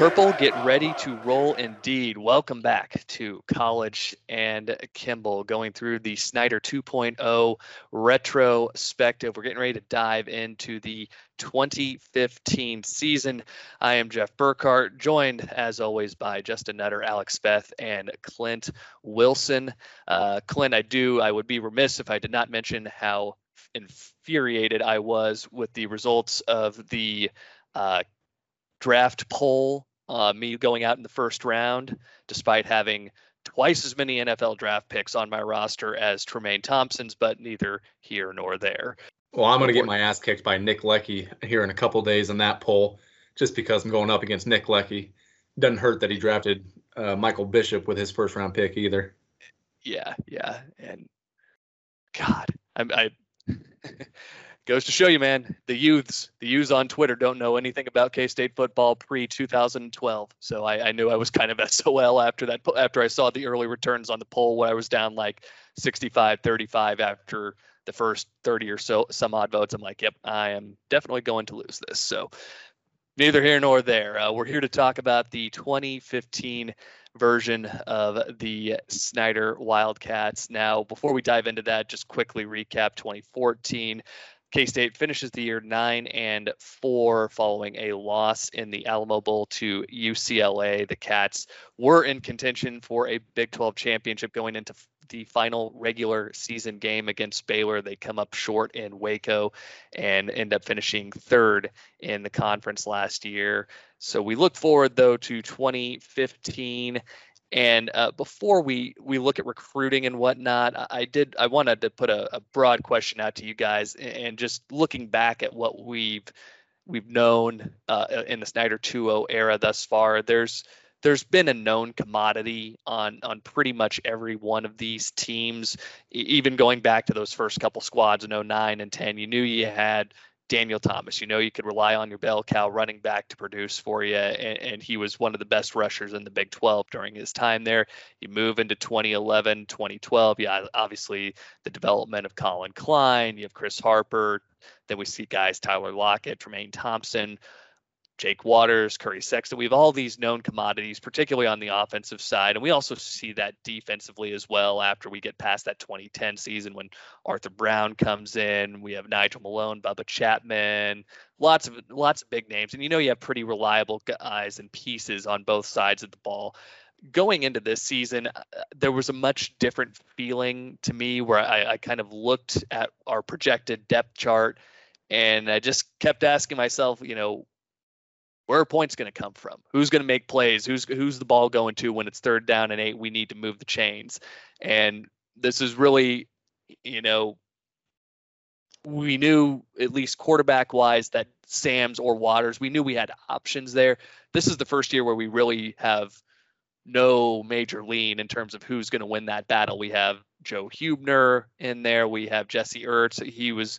Purple, get ready to roll indeed. Welcome back to College and Kimball, going through the Snyder 2.0 retrospective. We're getting ready to dive into the 2015 season. I am Jeff Burkhart, joined as always by Justin Nutter, Alex Speth, and Clint Wilson. Uh, Clint, I do, I would be remiss if I did not mention how infuriated I was with the results of the uh, draft poll uh, me going out in the first round, despite having twice as many NFL draft picks on my roster as Tramaine Thompson's, but neither here nor there. Well, I'm going to get my ass kicked by Nick Leckey here in a couple days in that poll, just because I'm going up against Nick Leckey. Doesn't hurt that he drafted uh, Michael Bishop with his first round pick either. Yeah, yeah, and God, I, I goes to show you, man, the youths, the youths on Twitter don't know anything about K State football pre 2012. So I, I, knew I was kind of SOL after that. After I saw the early returns on the poll, where I was down like 65 35 after the first 30 or so some odd votes. I'm like, yep, I am definitely going to lose this. So neither here nor there. Uh, we're here to talk about the 2015 version of the Snyder Wildcats. Now, before we dive into that, just quickly recap 2014. K State finishes the year nine and four following a loss in the Alamo Bowl to UCLA. The Cats were in contention for a Big 12 championship going into the final regular season game against Baylor. They come up short in Waco and end up finishing third in the conference last year. So we look forward though to 2015 and uh, before we we look at recruiting and whatnot, I did I wanted to put a, a, broad question out to you guys, and just looking back at what we've we've known uh, in the Snyder 2.0 era thus far, there's there's been a known commodity on on pretty much every one of these teams. Even going back to those first couple squads in 09 and 10, you knew you had Daniel Thomas. You know, you could rely on your bell cow running back to produce for you, and, and, he was one of the best rushers in the Big 12 during his time there. You move into 2011, 2012. Yeah, obviously the development of Collin Klein. You have Chris Harper. Then we see guys Tyler Lockett, Tramaine Thompson, Jake Waters, Curry Sexton. We have all these known commodities, particularly on the offensive side. And we also see that defensively as well after we get past that 2010 season when Arthur Brown comes in. We have Nigel Malone, Bubba Chapman, lots of lots of big names. And you know you have pretty reliable guys and pieces on both sides of the ball. Going into this season, uh, there was a much different feeling to me where I, I kind of looked at our projected depth chart and I just kept asking myself, you know, where are points going to come from? Who's going to make plays? Who's who's the ball going to when it's third down and eight? We need to move the chains, and this is really, you know, we knew at least quarterback wise that Sam's or Waters, we knew we had options there. This is the first year where we really have no major lean in terms of who's going to win that battle. We have Joe Hubener in there. We have Jesse Ertz. He was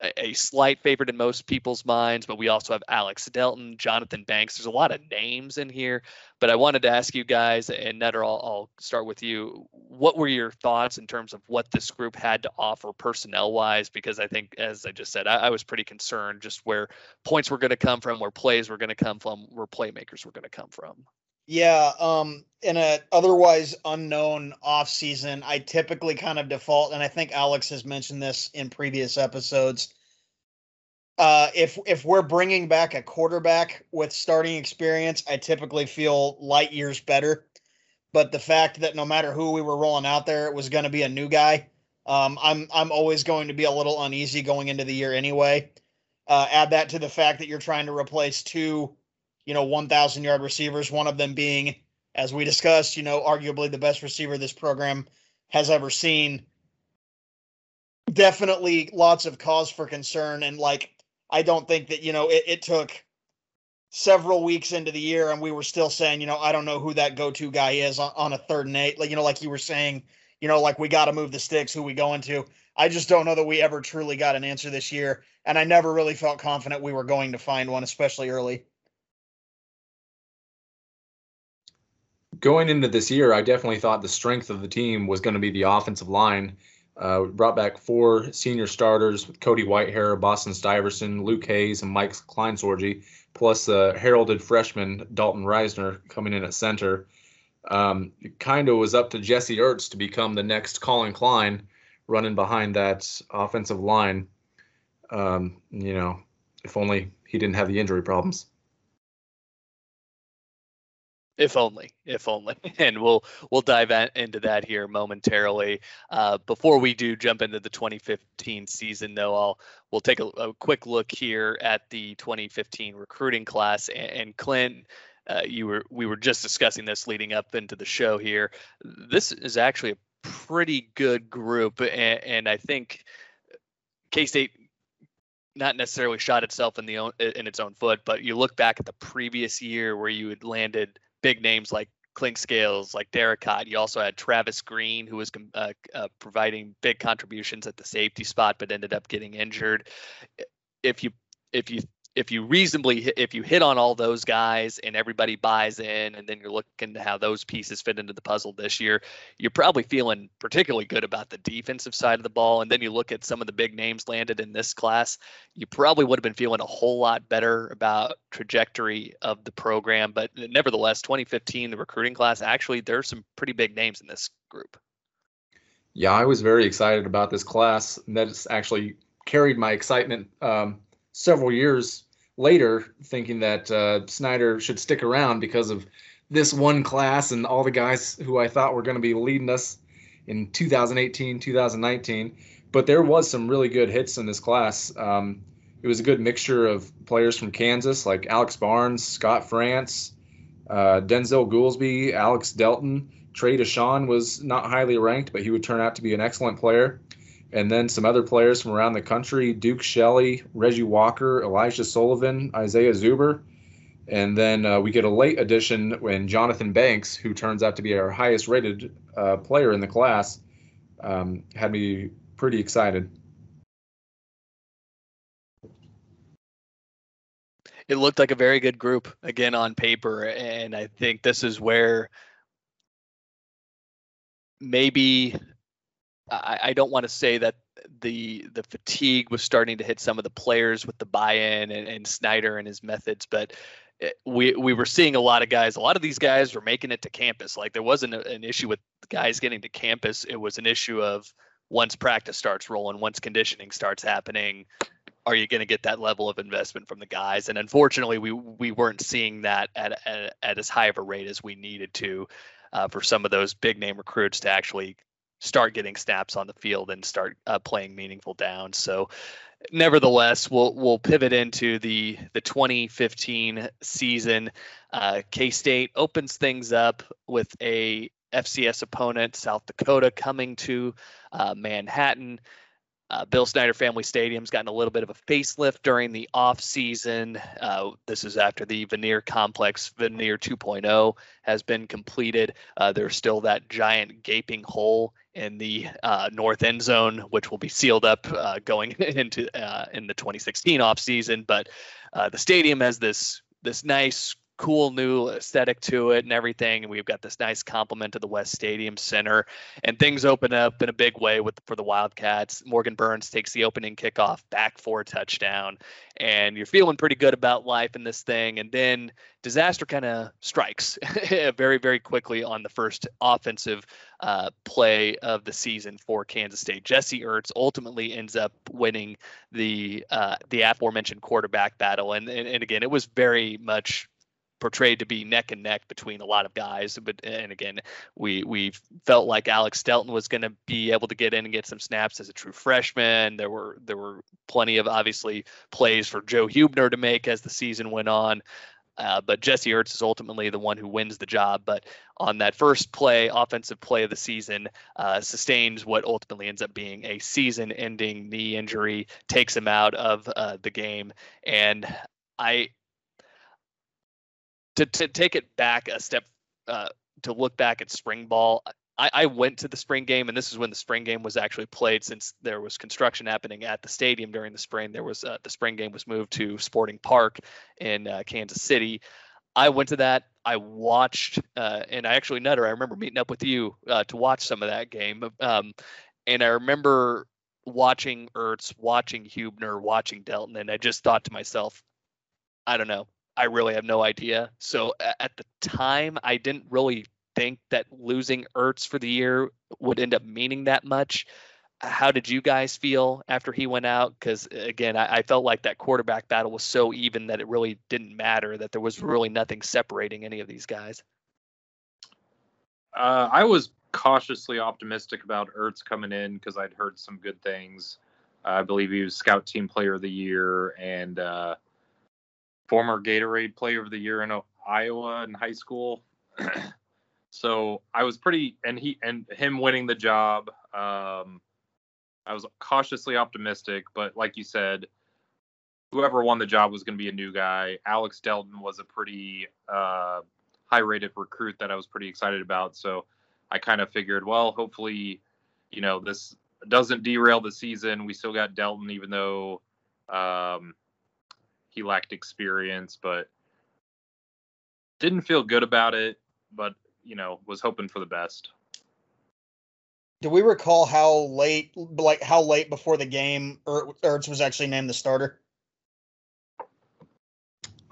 a, slight favorite in most people's minds, but we also have Alex Delton, Jonathan Banks. There's a lot of names in here, but I wanted to ask you guys, and Nutter, I'll, I'll start with you. What were your thoughts in terms of what this group had to offer personnel wise? Because I think, as I just said, I, I was pretty concerned just where points were going to come from, where plays were going to come from, where playmakers were going to come from. Yeah, um, in a otherwise unknown off season, I typically kind of default, and I think Alex has mentioned this in previous episodes. Uh, if if we're bringing back a quarterback with starting experience, I typically feel light years better. But the fact that no matter who we were rolling out there, it was going to be a new guy. Um, I'm I'm always going to be a little uneasy going into the year anyway. Uh, add that to the fact that you're trying to replace two you know, 1,000 yard receivers, one of them being, as we discussed, you know, arguably the best receiver this program has ever seen. Definitely lots of cause for concern. And like, I don't think that, you know, it, it took several weeks into the year and we were still saying, you know, I don't know who that go to guy is on, on a third and eight. Like, you know, like you were saying, you know, like we got to move the sticks, who we going to. I just don't know that we ever truly got an answer this year. And I never really felt confident we were going to find one, especially early. Going into this year, I definitely thought the strength of the team was going to be the offensive line. Uh, we brought back four senior starters with Cody Whitehair, Boston Stiverson, Luke Hayes, and Mike Kleinsorge, plus the heralded freshman Dalton Risner coming in at center. Um, it kind of was up to Jesse Ertz to become the next Collin Klein running behind that offensive line. Um, you know, if only he didn't have the injury problems. If only, if only, and we'll we'll dive into that here momentarily. Uh, before we do jump into the 2015 season, though, I'll we'll take a, a quick look here at the 2015 recruiting class. And, and Clint, uh, you were we were just discussing this leading up into the show here. This is actually a pretty good group, and, and I think K State not necessarily shot itself in the own, in its own foot, but you look back at the previous year where you had landed big names like Clinkscales, like Derek Darrick You also had Travis Green, who was uh, uh, providing big contributions at the safety spot, but ended up getting injured. If you if you if you reasonably hit, if you hit on all those guys and everybody buys in and then you're looking to how those pieces fit into the puzzle this year you're probably feeling particularly good about the defensive side of the ball. And then you look at some of the big names landed in this class you probably would have been feeling a whole lot better about trajectory of the program. But nevertheless 2015 the recruiting class actually there's some pretty big names in this group. Yeah i was very excited about this class. And that's actually carried my excitement um, several years later thinking that uh, Snyder should stick around because of this one class and all the guys who I thought were going to be leading us in 2018, 2019. But there was some really good hits in this class. Um, it was a good mixture of players from Kansas like Alex Barnes, Scott Frantz, uh, Denzel Goolsby, Alex Delton. Trey Dishon was not highly ranked, but he would turn out to be an excellent player and then some other players from around the country Duke Shelley, Reggie Walker, Elijah Sullivan, Isaiah Zuber. And then uh, we get a late addition when Jonathan Banks, who turns out to be our highest rated uh, player in the class, um, had me pretty excited. It looked like a very good group again on paper. And I think this is where maybe I, I don't want to say that the the fatigue was starting to hit some of the players with the buy-in and, and Snyder and his methods, but eh, we we were seeing a lot of guys. A lot of these guys were making it to campus. Like there wasn't a, an issue with guys getting to campus. It was an issue of once practice starts rolling, once conditioning starts happening, are you going to get that level of investment from the guys? And unfortunately, we we weren't seeing that at at, at as high of a rate as we needed to uh, for some of those big name recruits to actually start getting snaps on the field and start uh, playing meaningful downs. So, nevertheless, we'll we'll pivot into the the 2015 season. Uh, K State opens things up with a FCS opponent, South Dakota, coming to uh, Manhattan. Uh, Bill Snyder Family Stadium's gotten a little bit of a facelift during the off season. Uh, this is after the Vanier Complex Vanier 2.0 has been completed. Uh, there's still that giant gaping hole in the uh, north end zone, which will be sealed up uh, going into uh, in the 2016 off season. But the stadium has this this nice cool new aesthetic to it and everything. And we've got this nice complement to the West Stadium Center, and things open up in a big way with for the Wildcats. Morgan Burns takes the opening kickoff back for a touchdown, and you're feeling pretty good about life in this thing. And then disaster kind of strikes very very quickly on the first offensive uh, play of the season for Kansas State. Jesse Ertz ultimately ends up winning the uh, the aforementioned quarterback battle, and, and and again it was very much portrayed to be neck and neck between a lot of guys. But and again, we we felt like Alex Delton was going to be able to get in and get some snaps as a true freshman. There were there were plenty of obviously plays for Joe Hubener to make as the season went on. Uh, but Jesse Ertz is ultimately the one who wins the job. But on that first play, offensive play of the season, uh, sustains what ultimately ends up being a season-ending knee injury, takes him out of uh, the game. And I to to take it back a step uh, to look back at spring ball. I, I went to the spring game, and this is when the spring game was actually played. Since there was construction happening at the stadium during the spring, there was uh, the spring game was moved to Sporting Park in uh, Kansas City. I went to that. I watched, uh, and I actually, Nutter, I remember meeting up with you uh, to watch some of that game. Um, and I remember watching Ertz, watching Hubener watching Delton, and I just thought to myself, I don't know. I really have no idea. So at the time, I didn't really think that losing Ertz for the year would end up meaning that much. How did you guys feel after he went out? Because again, I, I, felt like that quarterback battle was so even that it really didn't matter, that there was really nothing separating any of these guys. Uh, I was cautiously optimistic about Ertz coming in because I'd heard some good things. Uh, I believe he was Scout Team Player of the Year and uh, former Gatorade Player of the Year in Iowa in high school. so I was pretty, and he and him winning the job. Um, I was cautiously optimistic, but like you said, whoever won the job was going to be a new guy. Alex Delton was a pretty uh, high rated recruit that I was pretty excited about. So I kind of figured, well, hopefully, you know, this doesn't derail the season. We still got Delton, even though um, he lacked experience, but didn't feel good about it. But you know, was hoping for the best. Do we recall how late, like how late before the game, Ertz was actually named the starter?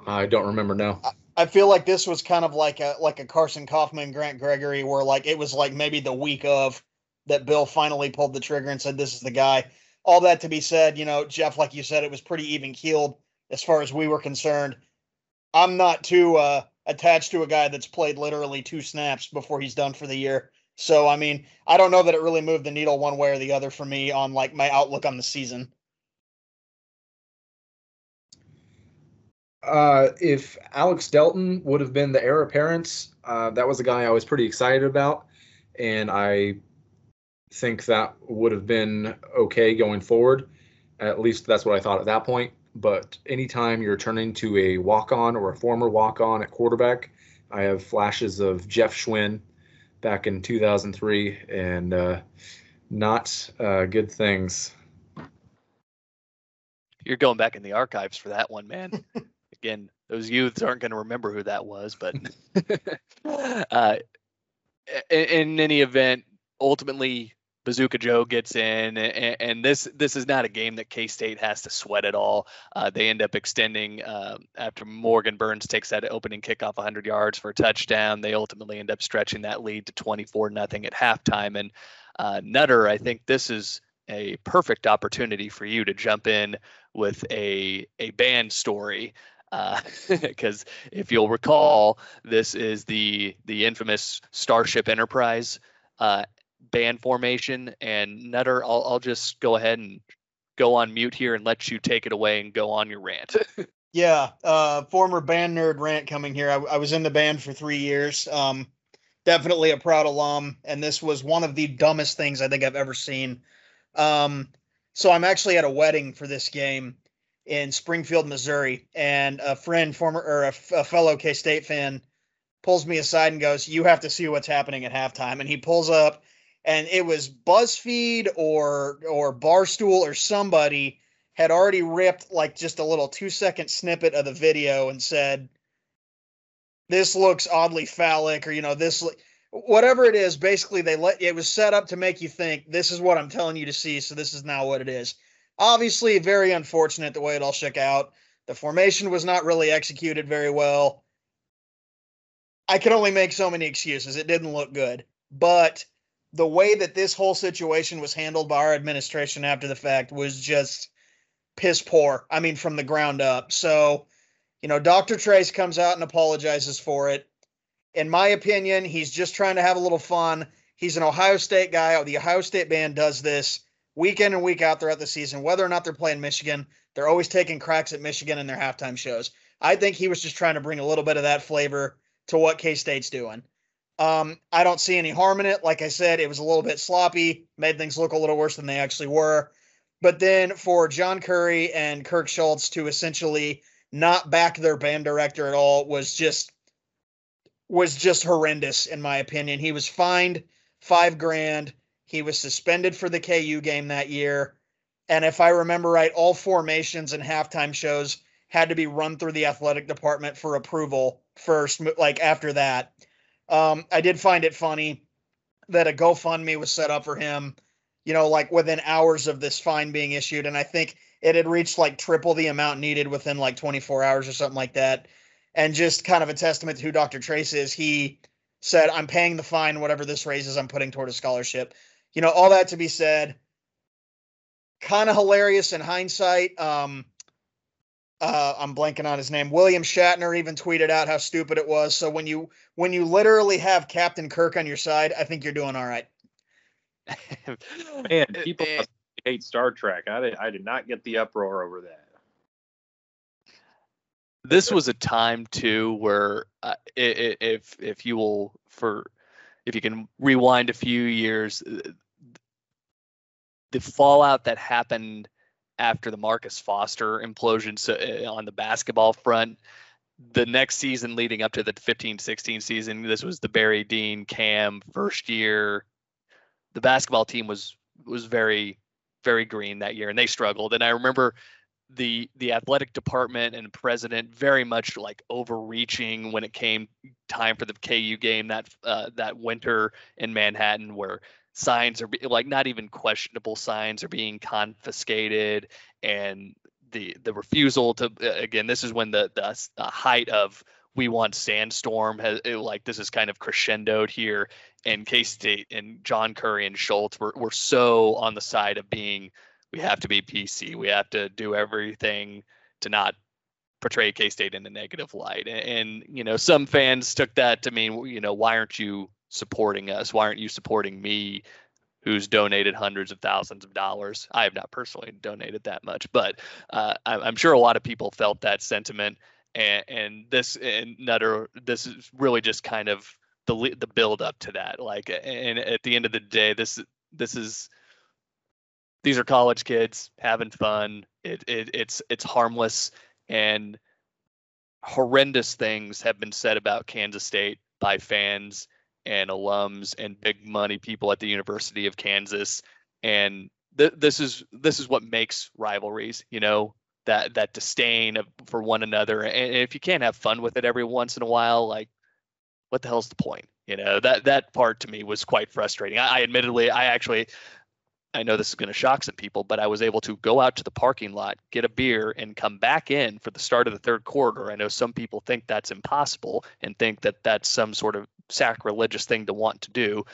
I don't remember now. I feel like this was kind of like a like a Carson Coffman, Grant Gregory, where like it was like maybe the week of that Bill finally pulled the trigger and said this is the guy. All that to be said, you know, Jeff, like you said, it was pretty even keeled as far as we were concerned. I'm not too uh, attached to a guy that's played literally two snaps before he's done for the year. So I mean, I don't know that it really moved the needle one way or the other for me on like my outlook on the season. Uh, if Alex Delton would have been the heir apparent, uh, that was a guy I was pretty excited about, and I think that would have been okay going forward. At least that's what I thought at that point. But anytime you're turning to a walk on or a former walk on at quarterback, I have flashes of Jeff Schwinn back in 2003 and uh, not uh, good things. You're going back in the archives for that one, man. again, those youths aren't going to remember who that was, but uh, in, in, any event, ultimately Bazooka Joe gets in, and, and, this this is not a game that K State has to sweat at all. Uh, they end up extending uh, after Morgan Burns takes that opening kickoff 100 yards for a touchdown. They ultimately end up stretching that lead to 24 nothing at halftime. And uh, Nutter, I think this is a perfect opportunity for you to jump in with a a band story because uh, if you'll recall, this is the the infamous Starship Enterprise uh, band formation. And Nutter, I'll, I'll just go ahead and go on mute here and let you take it away and go on your rant. yeah, uh, former band nerd rant coming here. I, I, was in the band for three years. Um, definitely a proud alum, and this was one of the dumbest things I think I've ever seen. Um, so I'm actually at a wedding for this game in Springfield, Missouri, and a friend, former or a, a fellow K State fan, pulls me aside and goes, "You have to see what's happening at halftime." And he pulls up, and it was BuzzFeed or or Barstool or somebody had already ripped like just a little two second snippet of the video and said, "This looks oddly phallic," or you know, this. Whatever it is, basically they let it was set up to make you think this is what I'm telling you to see, so this is now what it is Obviously, very unfortunate the way it all shook out. The formation was not really executed very well. I can only make so many excuses. It didn't look good. But the way that this whole situation was handled by our administration after the fact was just piss poor. I mean, from the ground up. So, you know, Dr. Tracz comes out and apologizes for it. In my opinion, he's just trying to have a little fun. He's an Ohio State guy. The Ohio State band does this week in and week out throughout the season, whether or not they're playing Michigan. They're always taking cracks at Michigan in their halftime shows. I think he was just trying to bring a little bit of that flavor to what K State's doing. Um, I don't see any harm in it. Like I said, it was a little bit sloppy, made things look a little worse than they actually were. But then for John Currie and Kirk Schulz to essentially not back their band director at all was just was just horrendous in my opinion. He was fined five grand he was suspended for the KU game that year. And if I remember right, all formations and halftime shows had to be run through the athletic department for approval first, like after that. Um, I did find it funny that a GoFundMe was set up for him you know, like within hours of this fine being issued. And I think it had reached like triple the amount needed within like 24 hours or something like that. And just kind of a testament to who Dr. Tracz is. He said, I'm paying the fine, whatever this raises, I'm putting toward a scholarship. You know, all that to be said, kind of hilarious in hindsight. Um, uh, I'm blanking on his name. William Shatner even tweeted out how stupid it was. So when you when you literally have Captain Kirk on your side, I think you're doing all right. Man, people must hate Star Trek. I did, I did not get the uproar over that. This was a time too where uh, if if you will for if you can rewind a few years, uh, the fallout that happened after the Marcus Foster implosion so, uh, on the basketball front. The next season leading up to the 15 16 season, this was the Barry Dean Cam first year. The basketball team was was very very green that year and they struggled. And I remember the the athletic department and president very much like overreaching when it came time for the KU game that uh, that winter in Manhattan where signs are like not even questionable signs are being confiscated and the the refusal to again this is when the the, the height of we want sandstorm has it, like this is kind of crescendoed here and k-state and john currie and schulz were, were so on the side of being we have to be pc we have to do everything to not portray k-state in a negative light and, and you know some fans took that to mean you know why aren't you supporting us? Why aren't you supporting me, who's donated hundreds of thousands of dollars? I have not personally donated that much, but uh, I'm sure a lot of people felt that sentiment. And, and this and Nutter, this is really just kind of the the build up to that. Like, and at the end of the day, this this is these are college kids having fun. It, it it's it's harmless and horrendous things have been said about Kansas State by fans and alums and big money people at the University of Kansas. And th- this is this is what makes rivalries, you know, that that disdain of, for one another. And if you can't have fun with it every once in a while, like what the hell's the point? You know, that that part to me was quite frustrating. I, I admittedly, I actually I know this is going to shock some people, but I was able to go out to the parking lot, get a beer, and come back in for the start of the third quarter. I know some people think that's impossible and think that that's some sort of sacrilegious thing to want to do,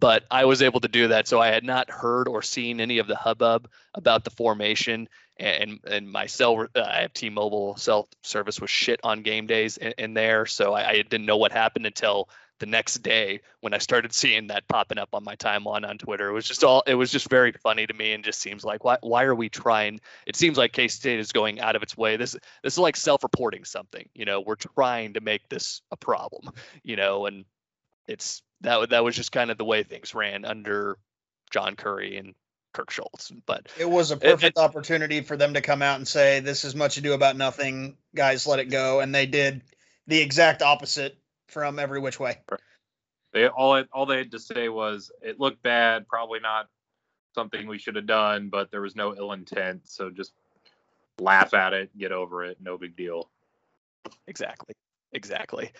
but I was able to do that. So I had not heard or seen any of the hubbub about the formation, and and my cell uh, I have T-Mobile cell service was shit on game days in, in there, so I, I didn't know what happened until the next day when I started seeing that popping up on my timeline on Twitter. It was just all it was just very funny to me and just seems like why why are we trying it seems like K State is going out of its way. This this is like self-reporting something. You know, we're trying to make this a problem, you know, and it's that that was just kind of the way things ran under John Currie and Kirk Schulz. But it was a perfect it, it, opportunity for them to come out and say, This is much ado about nothing, guys, let it go. And they did the exact opposite from every which way. They all all they had to say was it looked bad, probably not something we should have done, but there was no ill intent. So just laugh at it, get over it, no big deal. Exactly. Exactly.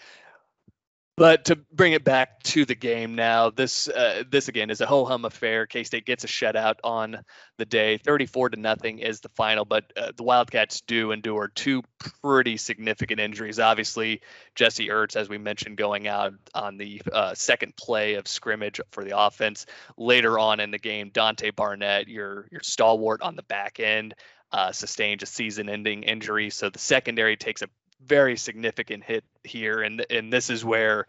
But to bring it back to the game now, this uh, this again is a ho hum affair. K State gets a shutout on the day, 34 to nothing is the final. But uh, the Wildcats do endure two pretty significant injuries. Obviously, Jesse Ertz, as we mentioned, going out on the uh, second play of scrimmage for the offense. Later on in the game, Dante Barnett, your your stalwart on the back end, uh, sustained a season-ending injury. So the secondary takes a very significant hit here, and and this is where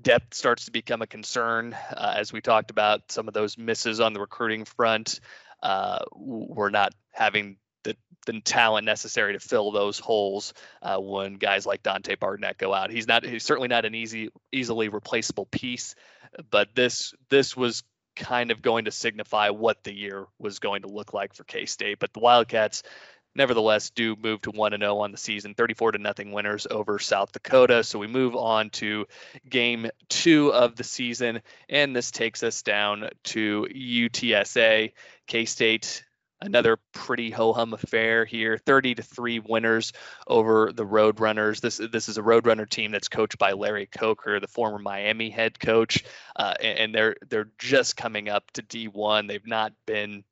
depth starts to become a concern. Uh, as we talked about, some of those misses on the recruiting front, uh, we're not having the the talent necessary to fill those holes uh, when guys like Dante Barnett go out. He's not he's certainly not an easy easily replaceable piece, but this this was kind of going to signify what the year was going to look like for K State. But the Wildcats nevertheless do move to 1 and 0 on the season 34 to nothing winners over south dakota so we move on to game two of the season and this takes us down to utsa k-state another pretty ho hum affair here. 30 to three winners over the Roadrunners. This this is a Roadrunner team that's coached by Larry Coker, the former Miami head coach, uh, and they're they're just coming up to D1. They've not been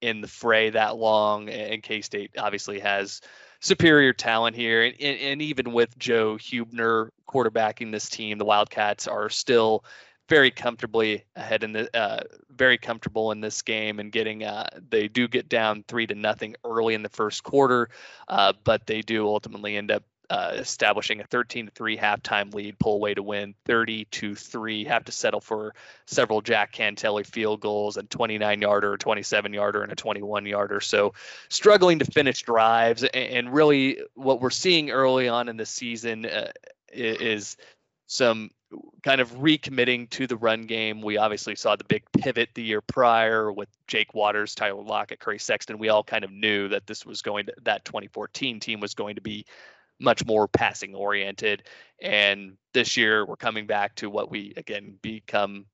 in the fray that long, and K State obviously has superior talent here. And, and, even with Joe Hubener quarterbacking this team, the Wildcats are still very comfortably ahead in the uh, very comfortable in this game and getting uh, they do get down three to nothing early in the first quarter, uh, but they do ultimately end up uh, establishing a 13 to 3 halftime lead, pull away to win 30 to 3. Have to settle for several Jack Cantele field goals and 29 yarder, 27 yarder, and a 21 yarder. So struggling to finish drives. And, really, what we're seeing early on in the season uh, is some kind of recommitting to the run game. We obviously saw the big pivot the year prior with Jake Waters, Tyler Lockett, Curry Sexton. We all kind of knew that this was going to that 2014 team was going to be much more passing oriented. And this year we're coming back to what we again become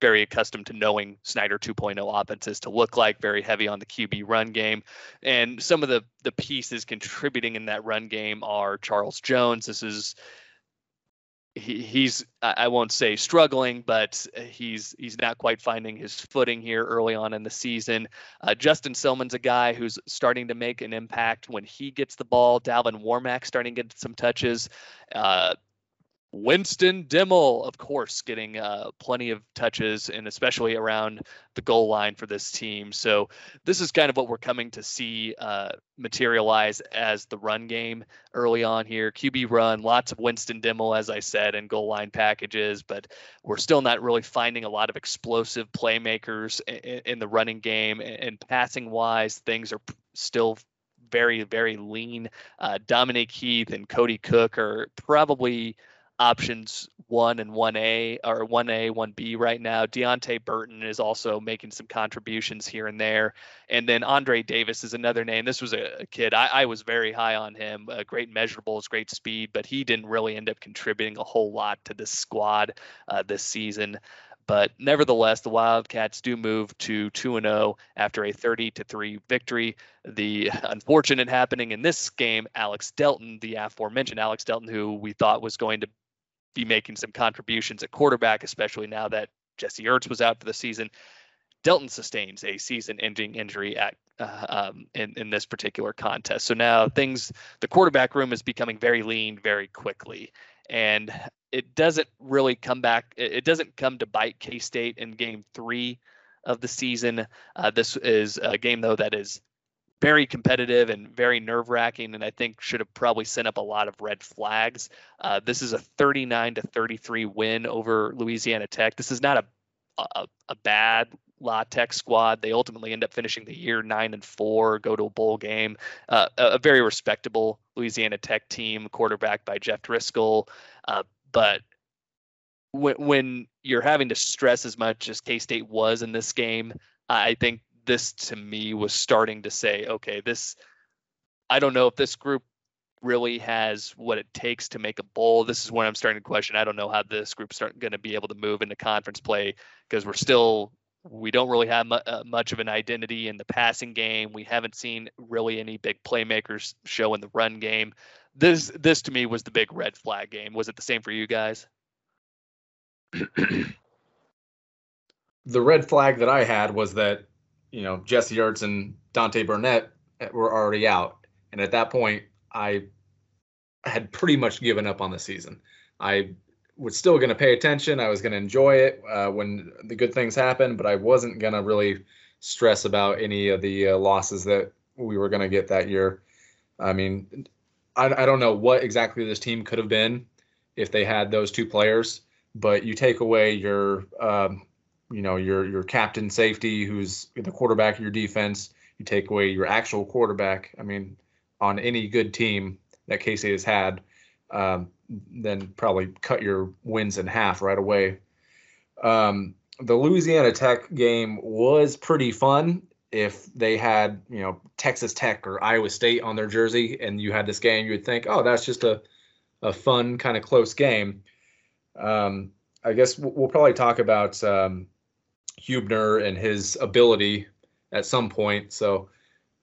very accustomed to knowing Snyder 2.0 offenses to look like, very heavy on the QB run game. And some of the the pieces contributing in that run game are Charles Jones. This is he, he's I won't say struggling, but he's he's not quite finding his footing here early on in the season. Uh, Justin Silmon's a guy who's starting to make an impact when he gets the ball. Dalvin Warmack starting to get some touches. Uh, Winston Dimel, of course, getting uh, plenty of touches and especially around the goal line for this team. So this is kind of what we're coming to see uh, materialize as the run game early on here. QB run, lots of Winston Dimel, as I said, and goal line packages, but we're still not really finding a lot of explosive playmakers in, in the running game. And passing wise, things are still very, very lean. Uh, Dominique Heath and Cody Cook are probably – options one and one A or one A, one B right now. Deante Burton is also making some contributions here and there. And then Andre Davis is another name. This was a, kid I, I, was very high on him. Uh, great measurables, great speed, but he didn't really end up contributing a whole lot to this squad uh, this season. But nevertheless, the Wildcats do move to 2 0 after a 30 3 victory. The unfortunate happening in this game, Alex Delton, the aforementioned Alex Delton, who we thought was going to be making some contributions at quarterback, especially now that Jesse Ertz was out for the season. Delton sustains a season-ending injury at uh, um, in in this particular contest. So now things, the quarterback room is becoming very lean very quickly, and it doesn't really come back. It doesn't come to bite K State in Game Three of the season. Uh, this is a game though that is very competitive and very nerve wracking, and I think should have probably sent up a lot of red flags. Uh, this is a 39 to 33 win over Louisiana Tech. This is not a a, a bad La Tech squad. They ultimately end up finishing the year nine and four, go to a bowl game. Uh, a, a, very respectable Louisiana Tech team, quarterbacked by Jeff Driskel. Uh, but when, when you're having to stress as much as K State was in this game, I think this to me was starting to say, okay, this, I don't know if this group really has what it takes to make a bowl. This is when I'm starting to question. I don't know how this group's going to be able to move into conference play because we're still we don't really have mu- uh, much of an identity in the passing game. We haven't seen really any big playmakers show in the run game. This this to me was the big red flag game. Was it the same for you guys? the red flag that I had was that you know, Jesse Ertz and Dante Barnett were already out. And at that point, I had pretty much given up on the season. I was still going to pay attention. I was going to enjoy it uh, when the good things happened, but I wasn't going to really stress about any of the uh, losses that we were going to get that year. I mean, I, I don't know what exactly this team could have been if they had those two players, but you take away your um, you know your your captain safety who's the quarterback of your defense you take away your actual quarterback i mean on any good team that K-State has had um, then probably cut your wins in half right away. Um, the louisiana tech game was pretty fun if they had you know texas tech or iowa state on their jersey and you had this game you would think oh that's just a, a fun kind of close game. Um, I guess we'll probably talk about um, Hubener and his ability at some point. So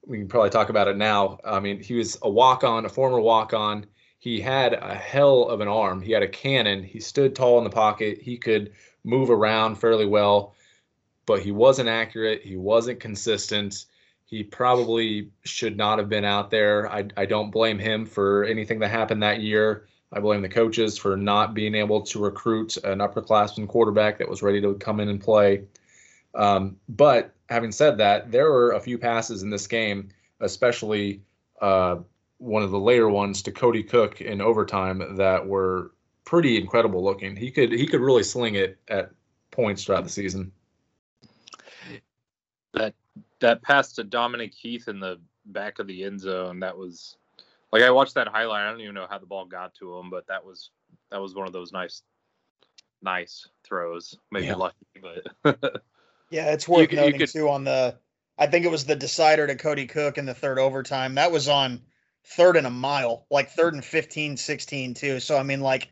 we can probably talk about it now. I mean, he was a walk on, a former walk on. He had a hell of an arm. He had a cannon. He stood tall in the pocket. He could move around fairly well, but he wasn't accurate. He wasn't consistent. He probably should not have been out there. I, I don't blame him for anything that happened that year. I blame the coaches for not being able to recruit an upperclassman quarterback that was ready to come in and play. Um, but having said that, there were a few passes in this game, especially uh, one of the later ones to Cody Cook in overtime that were pretty incredible looking. He could he could really sling it at points throughout the season. That that pass to Dominique Heath in the back of the end zone, that was like I watched that highlight. I don't even know how the ball got to him, but that was that was one of those nice nice throws. Maybe yeah. lucky, but Yeah, it's worth you, noting you could, too on the I think it was the decider to Cody Cook in the third overtime. That was on third and a mile, like third and 15, 16 too. So I mean like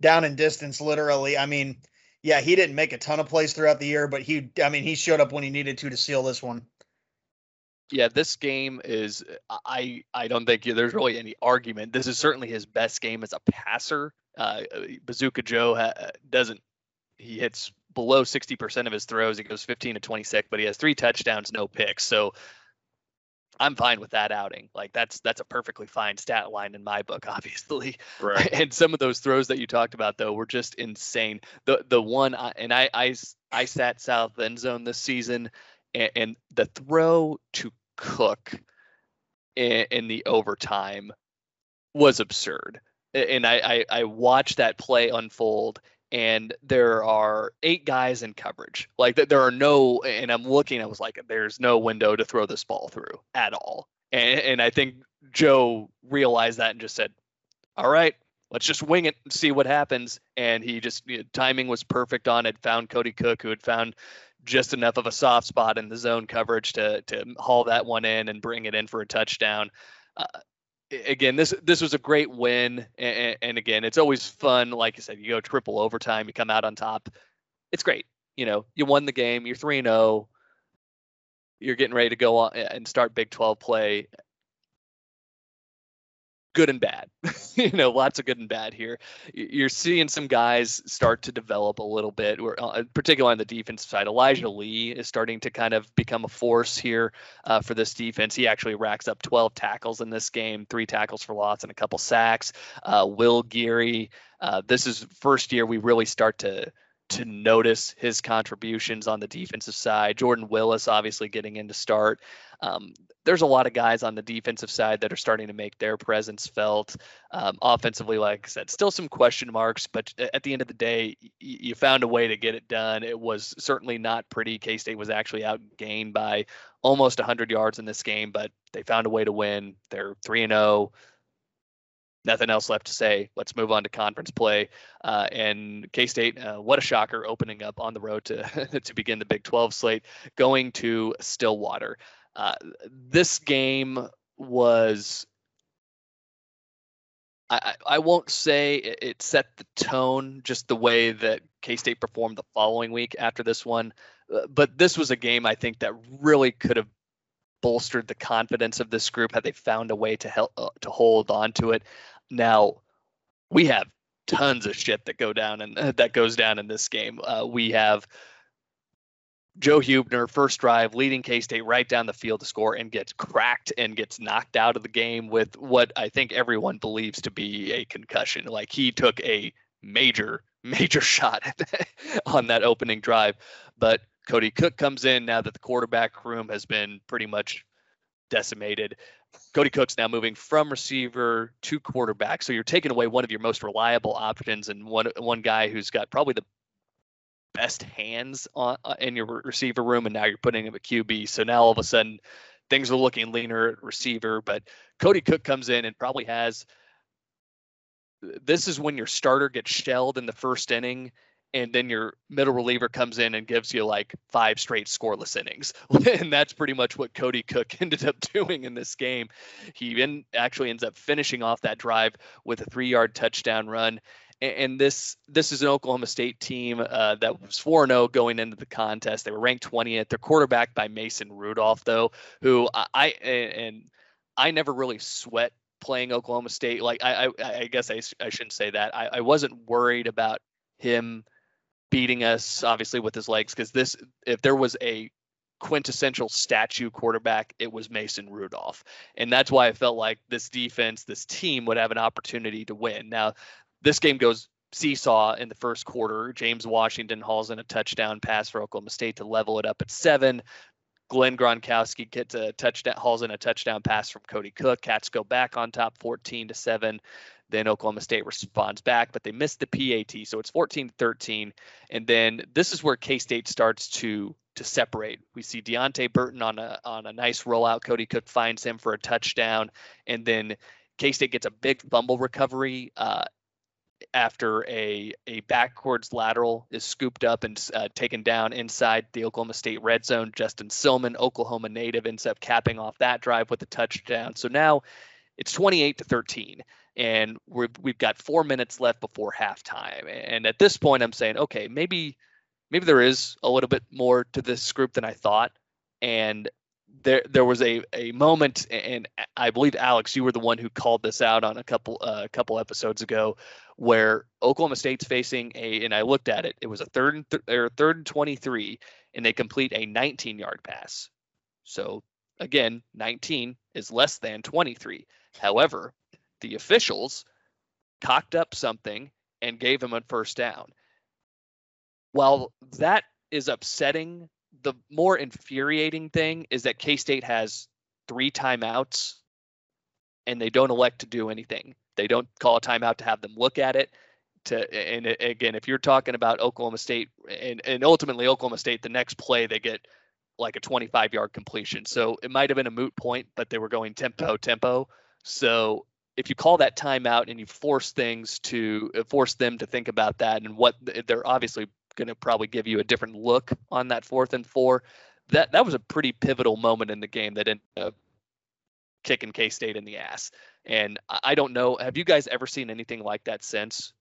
down in distance literally. I mean, yeah, he didn't make a ton of plays throughout the year, but he I mean, he showed up when he needed to to seal this one. Yeah, this game is I I don't think there's really any argument. This is certainly his best game as a passer. Uh, Bazooka Joe ha- doesn't he hits below 60% of his throws. He goes 15 to 26, but he has three touchdowns, no picks. So I'm fine with that outing. Like that's that's a perfectly fine stat line in my book, obviously. Right. And some of those throws that you talked about though were just insane. The the one and I I I sat south end zone this season, and, and the throw to Cook in, in the overtime was absurd. And I, I I watched that play unfold and there are eight guys in coverage. Like there are no, and I'm looking, I was like, there's no window to throw this ball through at all. And, and I think Joe realized that and just said, all right, let's just wing it and see what happens. And he just, you know, timing was perfect on it, found Cody Cook, who had found just enough of a soft spot in the zone coverage to, to haul that one in and bring it in for a touchdown. Uh, again, this this was a great win, and, and, again, it's always fun. Like I said, you go triple overtime, you come out on top. It's great. You know, you won the game. You're three zero. Oh, you're getting ready to go on and start Big 12 play good and bad. you know, lots of good and bad here. You're seeing some guys start to develop a little bit, uh, particularly on the defensive side. Elijah Lee is starting to kind of become a force here uh, for this defense. He actually racks up 12 tackles in this game, three tackles for loss and a couple sacks. Uh, Will Geary, uh, this is first year we really start to to notice his contributions on the defensive side. Jordan Willis obviously getting in to start. Um, there's a lot of guys on the defensive side that are starting to make their presence felt. Um, offensively, like I said, still some question marks, but at the end of the day, you found a way to get it done. It was certainly not pretty. K State was actually outgained by almost 100 yards in this game, but they found a way to win. They're 3 and 0 nothing else left to say. Let's move on to conference play. Uh, and K State, uh, what a shocker, opening up on the road to to begin the Big 12 slate, going to Stillwater. Uh, this game was I, I won't say it set the tone just the way that K State performed the following week after this one, uh, but this was a game I think that really could have bolstered the confidence of this group had they found a way to help uh, to hold on to it. Now we have tons of shit that go down and that goes down in this game. Uh, we have Joe Hubener first drive, leading K State right down the field to score and gets cracked and gets knocked out of the game with what I think everyone believes to be a concussion. Like he took a major, major shot on that opening drive. But Cody Cook comes in now that the quarterback room has been pretty much decimated. Cody Cook's now moving from receiver to quarterback. So you're taking away one of your most reliable options and one one guy who's got probably the best hands on uh, in your receiver room, and now you're putting him at QB. So now all of a sudden things are looking leaner at receiver. But Cody Cook comes in and probably has. This is when your starter gets shelled in the first inning, and then your middle reliever comes in and gives you like five straight scoreless innings. and that's pretty much what Cody Cook ended up doing in this game. He in, actually ends up finishing off that drive with a three yard touchdown run and, this this is an Oklahoma State team uh, that was 4-0 going into the contest. They were ranked 20th. They're quarterbacked by Mason Rudolph, though, who I, I and I never really sweat playing Oklahoma State. Like I, I, I guess I, I shouldn't say that. I, I wasn't worried about him beating us, obviously with his legs, because this, if there was a quintessential statue quarterback, it was Mason Rudolph, and that's why I felt like this defense, this team would have an opportunity to win. Now, this game goes seesaw in the first quarter. James Washington hauls in a touchdown pass for Oklahoma State to level it up at seven. Glenn Gronkowski gets a touchdown, hauls in a touchdown pass from Cody Cook. Cats go back on top 14 to 7. Then Oklahoma State responds back, but they missed the PAT. So it's 14 to 13. And then this is where K State starts to to separate. We see Deante Burton on a on a nice rollout. Cody Cook finds him for a touchdown. And then K State gets a big fumble recovery uh, after a a backwards lateral is scooped up and uh, taken down inside the Oklahoma State red zone. Justin Silmon, Oklahoma native, ends up capping off that drive with a touchdown. So now it's 28 to 13, and we've we've got four minutes left before halftime. And at this point, I'm saying, okay, maybe maybe there is a little bit more to this group than I thought. And there there was a a moment and I believe Alex you were the one who called this out on a couple uh, a uh, couple episodes ago where Oklahoma State's facing a and I looked at it it was a third and th- or third and 23 and they complete a 19 yard pass. So again, 19 is less than 23. However, the officials cocked up something and gave him a first down. While that is upsetting the more infuriating thing is that K State has three timeouts and they don't elect to do anything. They don't call a timeout to have them look at it. To and again, if you're talking about Oklahoma State and, and ultimately Oklahoma State, the next play they get like a 25 yard completion. So it might have been a moot point, but they were going tempo tempo. So if you call that timeout and you force things to uh, force them to think about that and what they're obviously going to probably give you a different look on that fourth and four. That that was a pretty pivotal moment in the game that ended up kicking K State in the ass. And I don't know. Have you guys ever seen anything like that since?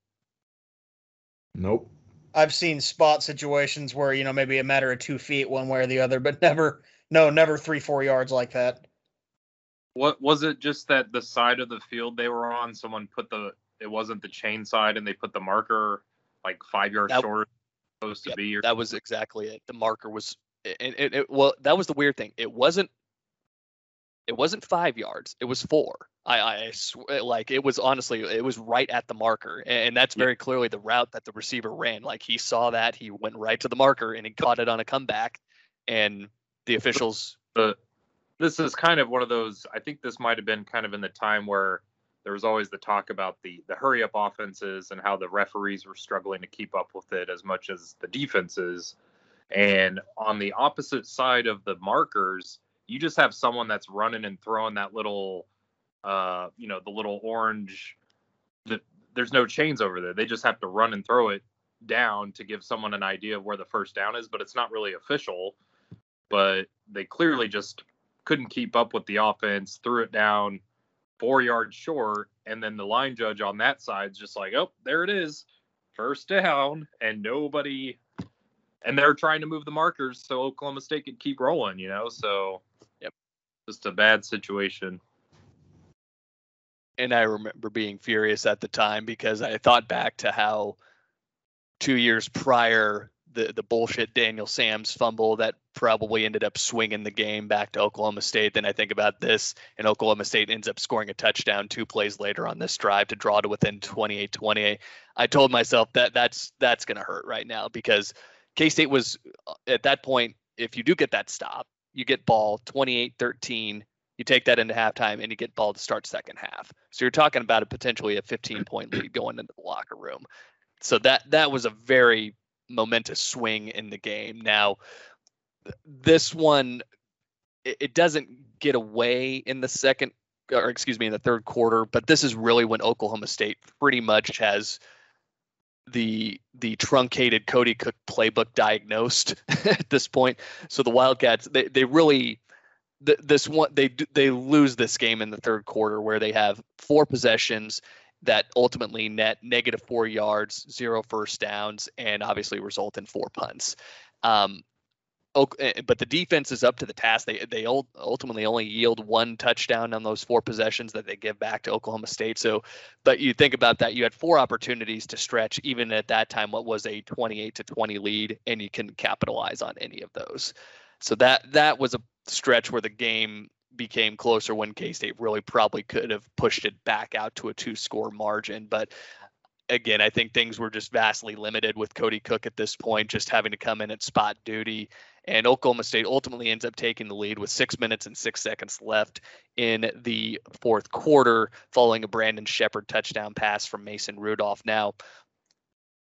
Nope. I've seen spot situations where you know maybe a matter of two feet one way or the other, but never, no, never three four yards like that. What was it? Just that the side of the field they were on, someone put the it wasn't the chain side, and they put the marker like five yards that, short supposed to be. Or... That was exactly it. The marker was, and it, it, well, that was the weird thing. It wasn't, it wasn't five yards. It was four. I, I swear, like it was honestly, it was right at the marker, and that's very yep. clearly the route that the receiver ran. Like he saw that, he went right to the marker, and he caught it on a comeback, and the officials. But this is kind of one of those. I think this might have been kind of in the time where there was always the talk about the the hurry up offenses and how the referees were struggling to keep up with it as much as the defenses. And on the opposite side of the markers, you just have someone that's running and throwing that little, uh, you know, the little orange. The, there's no chains over there. They just have to run and throw it down to give someone an idea of where the first down is, but it's not really official. But they clearly just couldn't keep up with the offense, threw it down, four yards short, and then the line judge on that side's just like, oh, there it is, first down, and nobody, and they're trying to move the markers so Oklahoma State could keep rolling, you know. So, yep, just a bad situation. And I remember being furious at the time because I thought back to how two years prior the the bullshit Daniel Sams fumble that probably ended up swinging the game back to Oklahoma State. Then I think about this, and Oklahoma State ends up scoring a touchdown two plays later on this drive to draw to within 28-28. I told myself that that's that's going to hurt right now because K State was uh, at that point. If you do get that stop, you get ball 28-13. You take that into halftime and you get ball to start second half. So you're talking about a potentially a 15 point lead going into the locker room. So that that was a very momentous swing in the game. Now, this one, it, it doesn't get away in the second, or excuse me, in the third quarter. But this is really when Oklahoma State pretty much has the the truncated Cody Cook playbook diagnosed at this point. So the Wildcats, they they really this one they they lose this game in the third quarter where they have four possessions that ultimately net negative four yards, zero first downs, and obviously result in four punts. Um, Eh, eh, but the defense is up to the task. They they ultimately only yield one touchdown on those four possessions that they give back to Oklahoma State. So, but you think about that, you had four opportunities to stretch, even at that time, what was a 28 to 20 lead, and you can capitalize on any of those. So that that was a stretch where the game became closer when K State really probably could have pushed it back out to a two score margin. But again, I think things were just vastly limited with Cody Cook at this point, just having to come in at spot duty. And Oklahoma State ultimately ends up taking the lead with six minutes and six seconds left in the fourth quarter, following a Brandon Sheperd touchdown pass from Mason Rudolph. Now,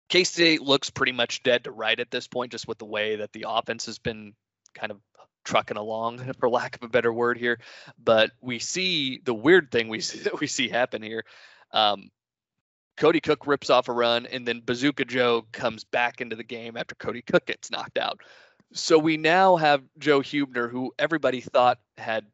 K State looks pretty much dead to right at this point, just with the way that the offense has been kind of trucking along, for lack of a better word here. But we see the weird thing we see, we see happen here. Um, Cody Cook rips off a run, and then Bazooka Joe comes back into the game after Cody Cook gets knocked out. So we now have Joe Hubener, who everybody thought had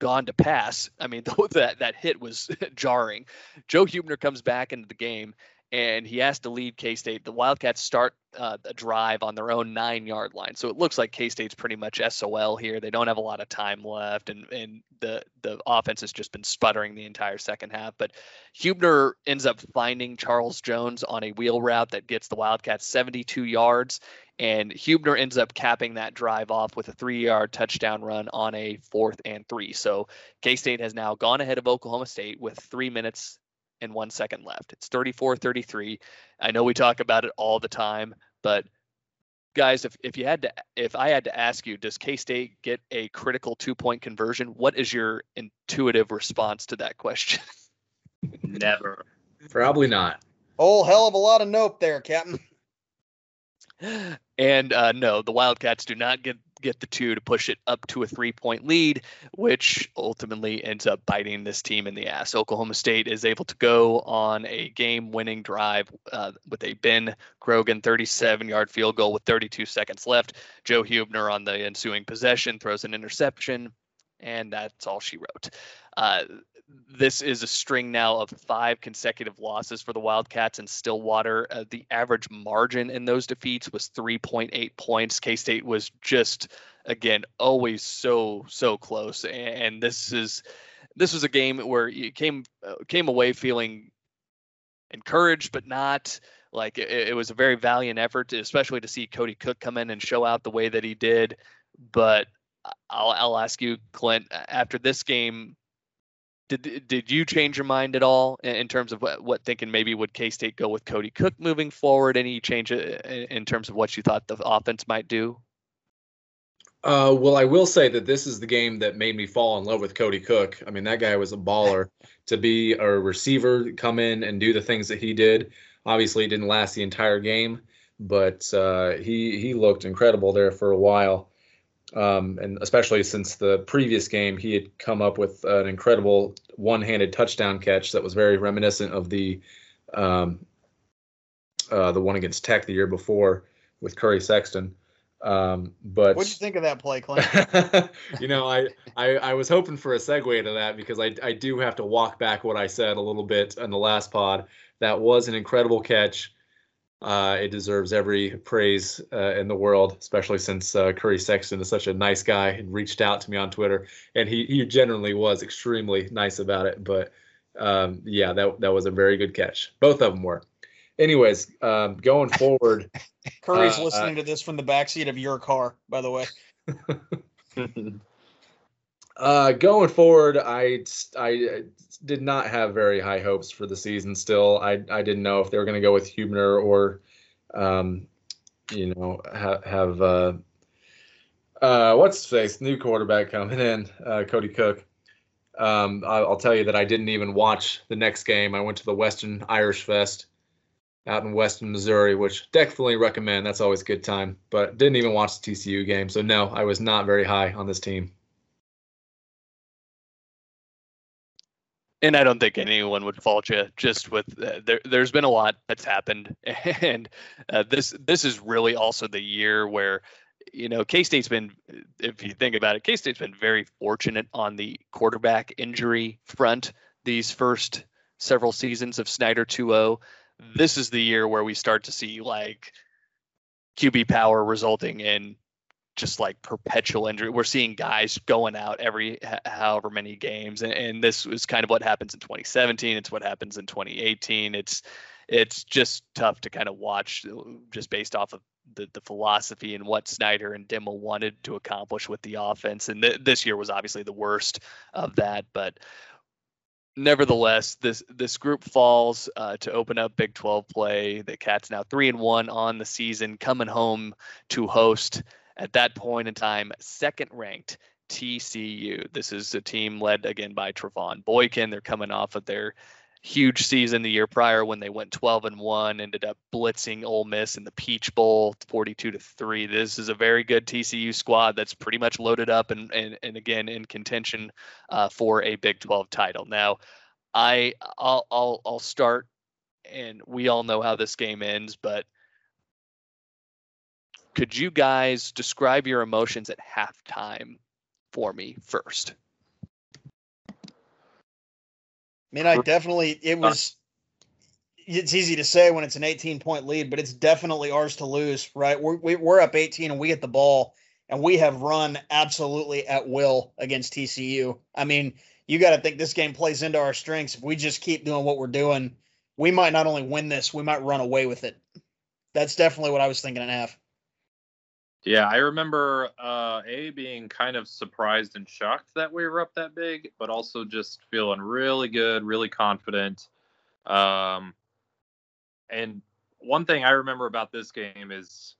gone to pass. I mean, that that hit was jarring. Joe Hubener comes back into the game, and he has to lead K State. The Wildcats start uh, a drive on their own nine yard line. So it looks like K State's pretty much SOL here. They don't have a lot of time left, and, and the, the offense has just been sputtering the entire second half. But Hubener ends up finding Charles Jones on a wheel route that gets the Wildcats 72 yards. And Hubener ends up capping that drive off with a three yard touchdown run on a fourth and three. So K State has now gone ahead of Oklahoma State with three minutes and one second left. It's 34 33. I know we talk about it all the time, but guys, if, if you had to, if I had to ask you, does K State get a critical two point conversion? What is your intuitive response to that question? Never. Probably not. Oh, hell of a lot of nope there, Captain. And uh, no, the Wildcats do not get get the two to push it up to a three point lead, which ultimately ends up biting this team in the ass. Oklahoma State is able to go on a game winning drive uh, with a Ben Grogan 37 yard field goal with 32 seconds left. Joe Hubener on the ensuing possession throws an interception, and that's all she wrote. Uh, this is a string now of five consecutive losses for the Wildcats in Stillwater. Uh, the average margin in those defeats was 3.8 points. K State was just, again, always so so close. And this is this was a game where you came uh, came away feeling encouraged, but not like it, it was a very valiant effort, especially to see Cody Cook come in and show out the way that he did. But I'll, I'll ask you, Clint, after this game, did did you change your mind at all in terms of what, what thinking maybe would K State go with Cody Cook moving forward? Any change in terms of what you thought the offense might do? Uh, well, I will say that this is the game that made me fall in love with Cody Cook. I mean, that guy was a baller. to be a receiver, come in and do the things that he did. Obviously, it didn't last the entire game, but uh, he he looked incredible there for a while. Um, and especially since the previous game, he had come up with an incredible one-handed touchdown catch that was very reminiscent of the um, uh, the one against Tech the year before with Curry Sexton. Um, but what'd you think of that play, Clint? you know, I, I I was hoping for a segue to that because I I do have to walk back what I said a little bit on the last pod. That was an incredible catch. Uh, it deserves every praise uh, in the world, especially since uh, Curry Sexton is such a nice guy and reached out to me on Twitter, and he he generally was extremely nice about it. But um, yeah, that that was a very good catch. Both of them were. Anyways, um, going forward, Curry's uh, listening to this from the backseat of your car, by the way. Uh, going forward, I I did not have very high hopes for the season. Still, I I didn't know if they were going to go with Hubener or, um, you know, ha- have uh, uh, what's face new quarterback coming in, uh, Cody Cook. Um, I'll, I'll tell you that I didn't even watch the next game. I went to the Weston Irish Fest out in Western Missouri, which definitely recommend. That's always a good time. But didn't even watch the TCU game, so no, I was not very high on this team. And I don't think anyone would fault you. Just with uh, there, there's been a lot that's happened, and uh, this this is really also the year where you know K State's been, if you think about it, K State's been very fortunate on the quarterback injury front these first several seasons of Snyder 2-0. This is the year where we start to see like QB power resulting in just like perpetual injury. We're seeing guys going out every however many games, and, and this is kind of what happens in 2017. It's what happens in 2018. It's it's just tough to kind of watch uh, just based off of the, the philosophy and what Snyder and Dimel wanted to accomplish with the offense. And th- this year was obviously the worst of that, but nevertheless, this this group falls uh, to open up Big 12 play. The Cats now three and one on the season, coming home to host at that point in time second ranked TCU. This is a team led again by Trevone Boykin. They're coming off of their huge season the year prior when they went 12 and 1 ended up blitzing Ole Miss in the Peach Bowl 42 to 3 this is a very good TCU squad that's pretty much loaded up and and, and again in contention uh, for a Big 12 title now I I'll, I'll I'll start and we all know how this game ends but could you guys describe your emotions at halftime for me first I mean, I definitely it uh. was. It's easy to say when it's an 18 point lead, but it's definitely ours to lose, right? We're we're up 18 and we get the ball, and we have run absolutely at will against TCU. I mean, you got to think this game plays into our strengths. If we just keep doing what we're doing, we might not only win this, we might run away with it. That's definitely what I was thinking in half. Yeah, I remember uh, A being kind of surprised and shocked that we were up that big, but also just feeling really good, really confident. Um, and one thing I remember about this game is,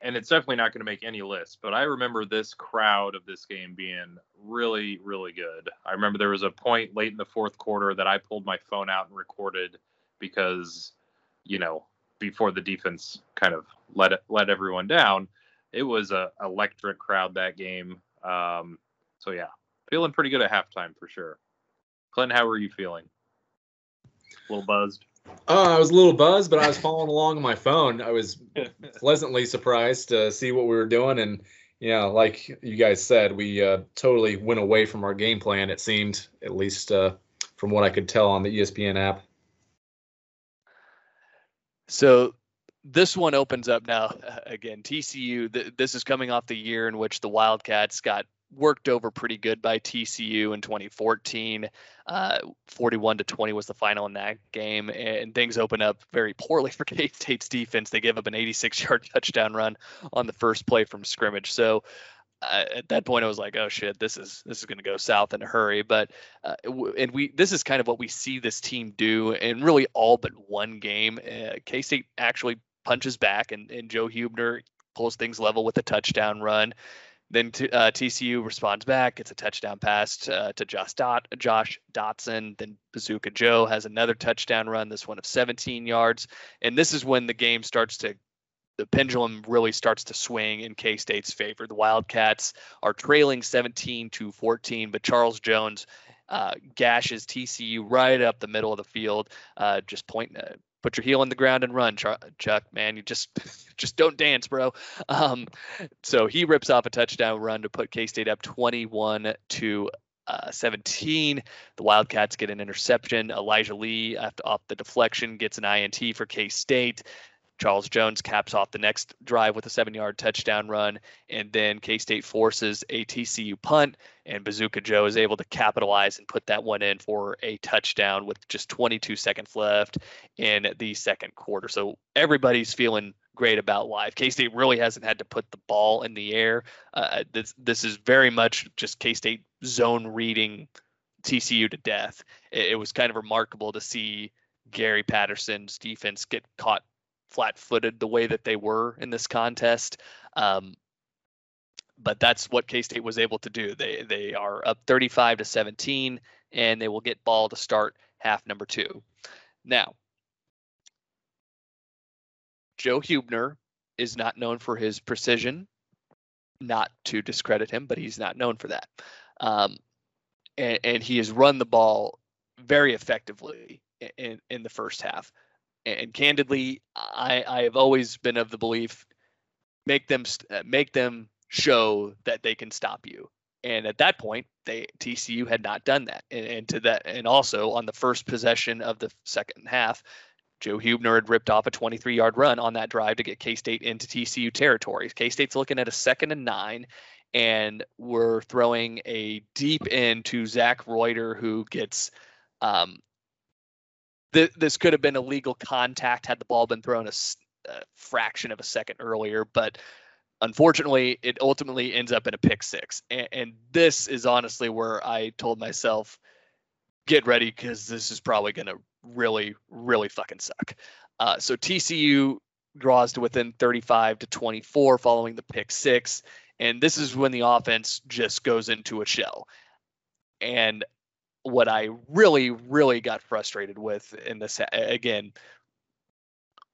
and it's definitely not going to make any list, but I remember this crowd of this game being really, really good. I remember there was a point late in the fourth quarter that I pulled my phone out and recorded because, you know, before the defense kind of let it, let everyone down it was a electric crowd that game. Um, so yeah, feeling pretty good at halftime for sure. Clinton, how were you feeling? A little buzzed. Uh, I was a little buzzed, but I was following along on my phone. I was pleasantly surprised to see what we were doing, and yeah, like you guys said, we uh, totally went away from our game plan. It seemed, at least uh, from what I could tell on the ESPN app. So this one opens up now again. TCU. Th- this is coming off the year in which the Wildcats got worked over pretty good by TCU in 2014. Uh, 41 to 20 was the final in that game, and things open up very poorly for K State's defense. They give up an 86-yard touchdown run on the first play from scrimmage. So. Uh, at that point, I was like, "Oh shit, this is this is going to go south in a hurry." But uh, and we this is kind of what we see this team do in really all but one game. Uh, K State actually punches back, and, and Joe Hubener pulls things level with a touchdown run. Then t- uh, TCU responds back. It's a touchdown pass uh, to Josh, Dot- Josh Doctson. Then Bazooka Joe has another touchdown run, this one of 17 yards. And this is when the game starts to, the pendulum really starts to swing in K State's favor. The Wildcats are trailing 17 to 14, but Charles Jones uh, gashes TCU right up the middle of the field, uh, just point, uh, put your heel on the ground and run, Chuck. Man, you just just don't dance, bro. Um, so he rips off a touchdown run to put K State up 21 to uh, 17. The Wildcats get an interception. Elijah Lee, off the deflection, gets an INT for K State. Charles Jones caps off the next drive with a seven yard touchdown run. And then K State forces a TCU punt, and Bazooka Joe is able to capitalize and put that one in for a touchdown with just 22 seconds left in the second quarter. So everybody's feeling great about life. K State really hasn't had to put the ball in the air. Uh, this, this is very much just K State zone reading TCU to death. It, it was kind of remarkable to see Gary Patterson's defense get caught flat-footed the way that they were in this contest. Um, but that's what K-State was able to do. They they are up 35 to 17, and they will get ball to start half number two. Now, Joe Hubener is not known for his precision. Not to discredit him, but he's not known for that. Um, and, and he has run the ball very effectively in, in the first half and candidly, I I have always been of the belief make them uh, make them show that they can stop you. And at that point, they TCU had not done that, and, and to that, and also on the first possession of the second half, Joe Hubener had ripped off a 23-yard run on that drive to get K-State into TCU territory. K-State's looking at a second and nine, and we're throwing a deep end to Zach Reuter, who gets. Um, th- this could have been a legal contact had the ball been thrown a, a fraction of a second earlier, but unfortunately, it ultimately ends up in a pick six. And, and this is honestly where I told myself, get ready because this is probably going to really, really fucking suck. Uh, so TCU draws to within 35 to 24 following the pick six. And this is when the offense just goes into a shell. And what I really, really got frustrated with in this, again,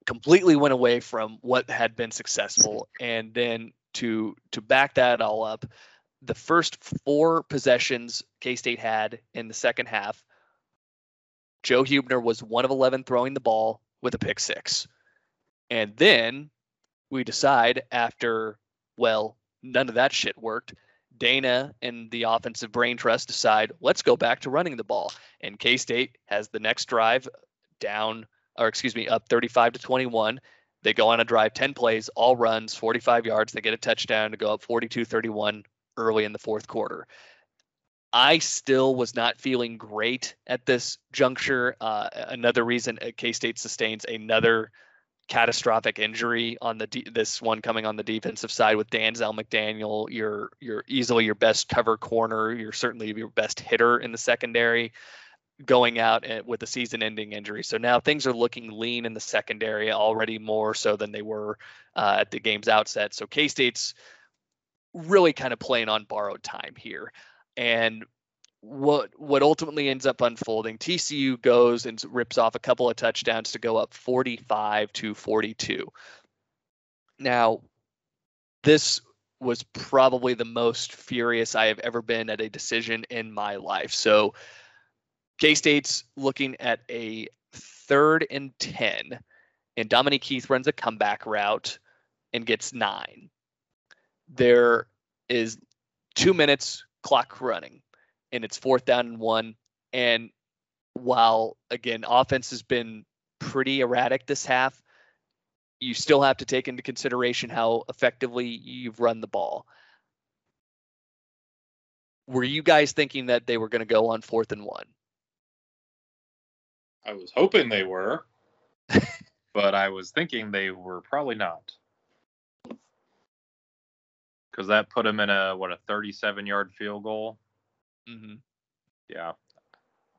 completely went away from what had been successful. And then to to back that all up, the first four possessions K State had in the second half, Joe hubener was one of 11 throwing the ball with a pick six. And then we decide after, well, none of that shit worked. Dana and the offensive brain trust decide, let's go back to running the ball. And K State has the next drive down, or excuse me, up 35 to 21. They go on a drive, 10 plays, all runs, 45 yards. They get a touchdown to go up 42 31 early in the fourth quarter. I still was not feeling great at this juncture. Uh, another reason K State sustains another catastrophic injury on the de- this one coming on the defensive side with Danzel McDaniel. You're you're easily your best cover corner. You're certainly your best hitter in the secondary going out with a season-ending injury. So now things are looking lean in the secondary already more so than they were uh, at the game's outset. So K-State's really kind of playing on borrowed time here. And what what ultimately ends up unfolding, TCU goes and rips off a couple of touchdowns to go up 45 to 42. Now, this was probably the most furious I have ever been at a decision in my life. So K State's looking at a third and 10, and Dominique Heath runs a comeback route and gets nine. There is two minutes clock running and it's fourth down and one. And while again, offense has been pretty erratic this half, you still have to take into consideration how effectively you've run the ball. Were you guys thinking that they were going to go on fourth and one? I was hoping they were, but I was thinking they were probably not. Because that put them in a what a 37 yard field goal. Mm-hmm. Yeah.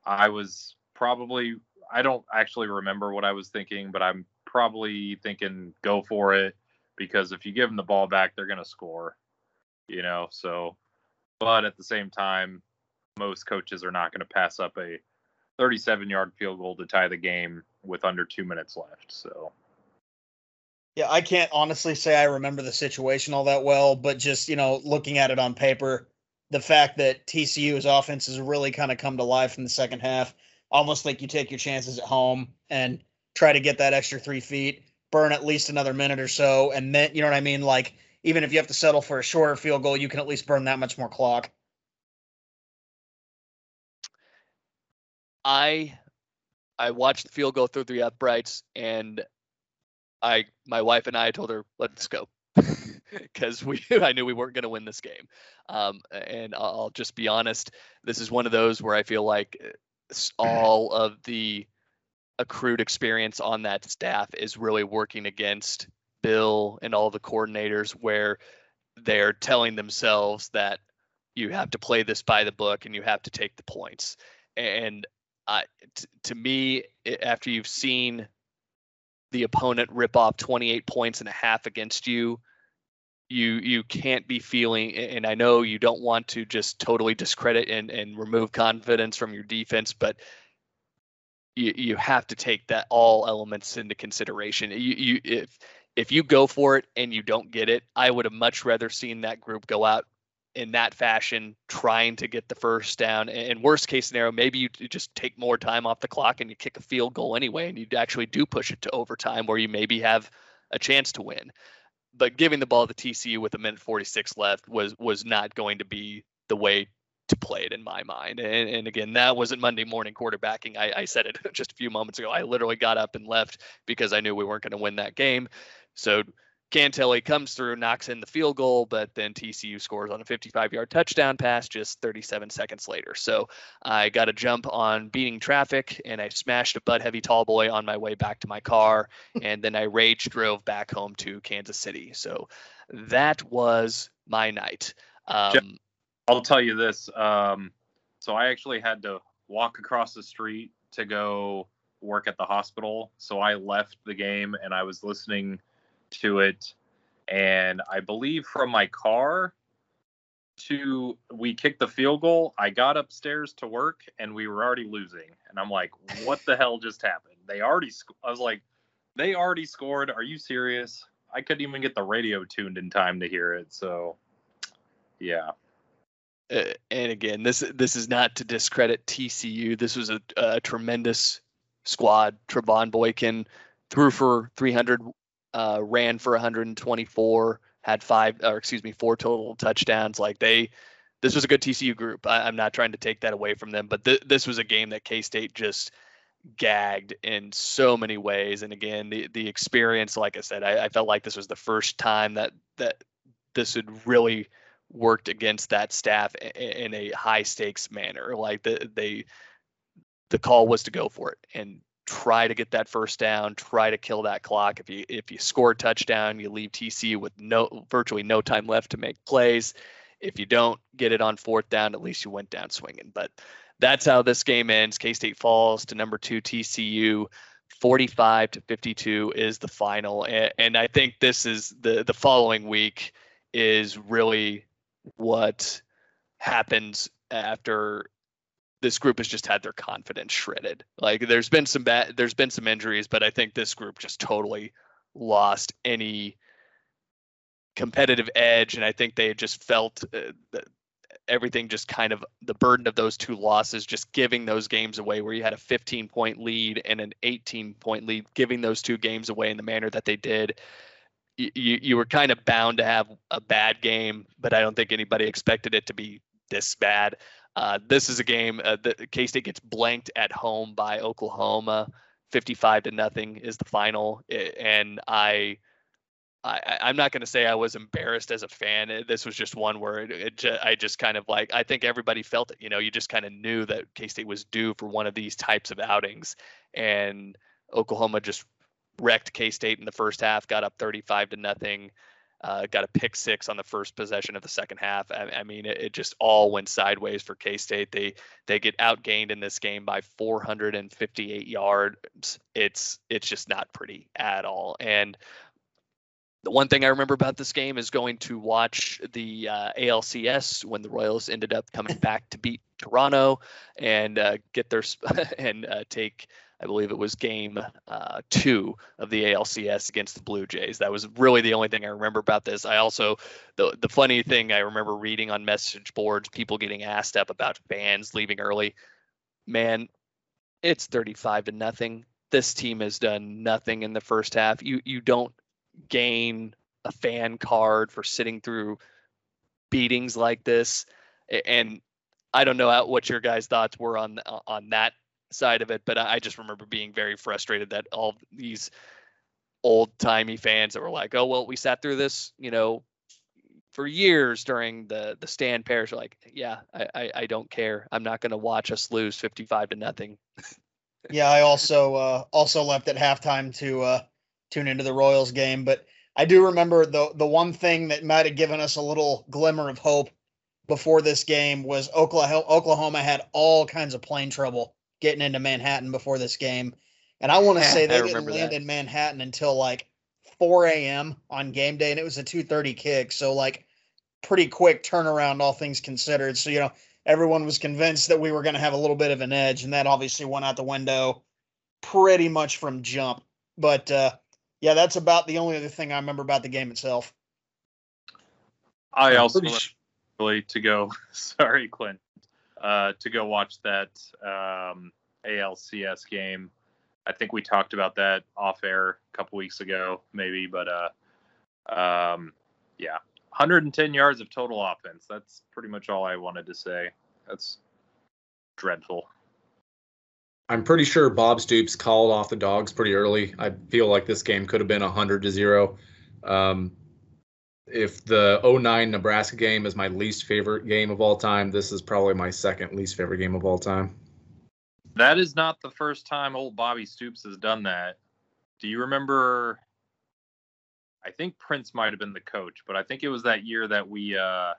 I was probably, I don't actually remember what I was thinking, but I'm probably thinking go for it because if you give them the ball back, they're going to score, you know? So, but at the same time, most coaches are not going to pass up a 37 yard field goal to tie the game with under two minutes left. So, yeah, I can't honestly say I remember the situation all that well, but just, you know, looking at it on paper, the fact that TCU's offense has really kind of come to life in the second half, almost like you take your chances at home and try to get that extra three feet, burn at least another minute or so, and then you know what I mean. Like even if you have to settle for a shorter field goal, you can at least burn that much more clock. I I watched the field go through the uprights, and I my wife and I told her, "Let's go." because we I knew we weren't going to win this game. Um, and I'll just be honest, this is one of those where I feel like uh, all of the accrued experience on that staff is really working against Bill and all the coordinators where they're telling themselves that you have to play this by the book and you have to take the points. And uh, t- to me, after you've seen the opponent rip off 28 points and a half against you you you can't be feeling and I know you don't want to just totally discredit and, and remove confidence from your defense, but you you have to take that all elements into consideration. You you if if you go for it and you don't get it, I would have much rather seen that group go out in that fashion, trying to get the first down. And worst case scenario, maybe you just take more time off the clock and you kick a field goal anyway, and you actually do push it to overtime where you maybe have a chance to win but giving the ball to TCU with a minute 46 left was was not going to be the way to play it in my mind. And, and again, that wasn't Monday morning quarterbacking. I, I said it just a few moments ago. I literally got up and left because I knew we weren't going to win that game. So Cantele comes through, knocks in the field goal, but then TCU scores on a 55 yard touchdown pass just 37 seconds later. So I got a jump on beating traffic and I smashed a butt heavy tall boy on my way back to my car. and then I rage drove back home to Kansas City. So that was my night. Um, I'll tell you this. Um, so I actually had to walk across the street to go work at the hospital. So I left the game and I was listening to it. And I believe from my car to we kicked the field goal, I got upstairs to work and we were already losing. And I'm like, what the hell just happened? They already, sc-. I was like, they already scored. Are you serious? I couldn't even get the radio tuned in time to hear it. So, yeah. Uh, and again, this this is not to discredit TCU. This was a, a tremendous squad. Trevone Boykin threw for 300 uh, ran for 124, had five, or excuse me, four total touchdowns. Like they, this was a good TCU group. I, am not trying to take that away from them, but th- this was a game that K State just gagged in so many ways. And again, the the experience, like I said, I, I felt like this was the first time that that this had really worked against that staff in, in a high stakes manner. Like the they the call was to go for it and try to get that first down, try to kill that clock. If you if you score a touchdown, you leave TCU with no virtually no time left to make plays. If you don't get it on fourth down, at least you went down swinging. But that's how this game ends. K State falls to number two TCU. 45 to 52 is the final, and, and I think this is the the following week is really what happens after this group has just had their confidence shredded. Like there's been some bad, there's been some injuries, but I think this group just totally lost any competitive edge, and I think they just felt uh, everything just kind of the burden of those two losses, just giving those games away, where you had a 15 point lead and an 18 point lead, giving those two games away in the manner that they did. You, you were kind of bound to have a bad game, but I don't think anybody expected it to be this bad. Uh, this is a game uh, that K State gets blanked at home by Oklahoma, 55 to nothing is the final, and I. I, I'm not going to say I was embarrassed as a fan. This was just one where it, it, I just kind of like I think everybody felt it. You know, you just kind of knew that K State was due for one of these types of outings, and Oklahoma just wrecked K State in the first half, got up 35 to nothing. Uh, got a pick six on the first possession of the second half. I, I mean, it, it, just all went sideways for K State. They they get outgained in this game by 458 yards. It's it's just not pretty at all. And the one thing I remember about this game is going to watch the uh, ALCS when the Royals ended up coming back to beat Toronto and uh, get their and uh, take I believe it was game uh, two of the ALCS against the Blue Jays. That was really the only thing I remember about this. I also, the the funny thing I remember reading on message boards, people getting asked up about fans leaving early. Man, it's 35 to nothing. This team has done nothing in the first half. You you don't gain a fan card for sitting through beatings like this, and I don't know what your guys' thoughts were on on that side of it, but I just remember being very frustrated that all these old timey fans that were like, "Oh well, we sat through this, you know, for years during the the Stan Parrish." Like, yeah, I, I, I don't care. I'm not going to watch us lose 55 to nothing. yeah, I also uh, also left at halftime to uh, tune into the Royals game, but I do remember the the one thing that might have given us a little glimmer of hope before this game was Oklahoma. Oklahoma had all kinds of plane trouble getting into Manhattan before this game. And I want to say they didn't land that. in Manhattan until like 4 a.m. on game day, and it was a 2:30 kick. So like pretty quick turnaround, all things considered. So you know everyone was convinced that we were going to have a little bit of an edge, and that obviously went out the window pretty much from jump. But uh, yeah, that's about the only other thing I remember about the game itself. I also really to go. Sorry, Clint uh, to go watch that um, ALCS game. I think we talked about that off air a couple weeks ago, maybe, but uh, um, yeah, 110 yards of total offense. That's pretty much all I wanted to say. That's dreadful. I'm pretty sure Bob Stoops called off the dogs pretty early. I feel like this game could have been 100 to 0. Um, if the 09 Nebraska game is my least favorite game of all time, this is probably my second least favorite game of all time. That is not the first time old Bobby Stoops has done that. Do you remember? I think Prince might have been the coach, but I think it was that year that we uh,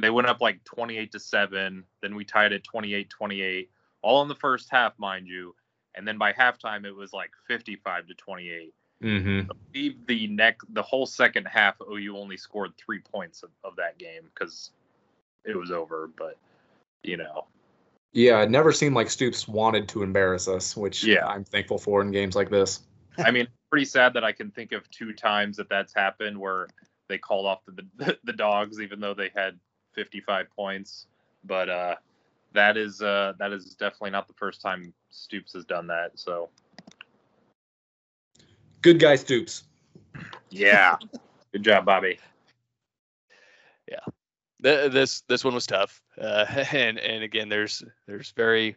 they went up like 28 to 7, then we tied at 28-28, all in the first half, mind you. And then by halftime it was like 55 to 28. Mm-hmm. I believe the neck the whole second half OU only scored 3 points of, of that game cuz it was over, but you know, Yeah, it never seemed like Stoops wanted to embarrass us, which Yeah. I'm thankful for in games like this. I mean, pretty sad that I can think of two times that that's happened where they called off the the, the dogs even though they had 55 points. But uh, that is uh, that is definitely not the first time Stoops has done that. So Good guy Stoops. yeah, good job, Bobby. Th- this this one was tough, uh, and and again, there's there's very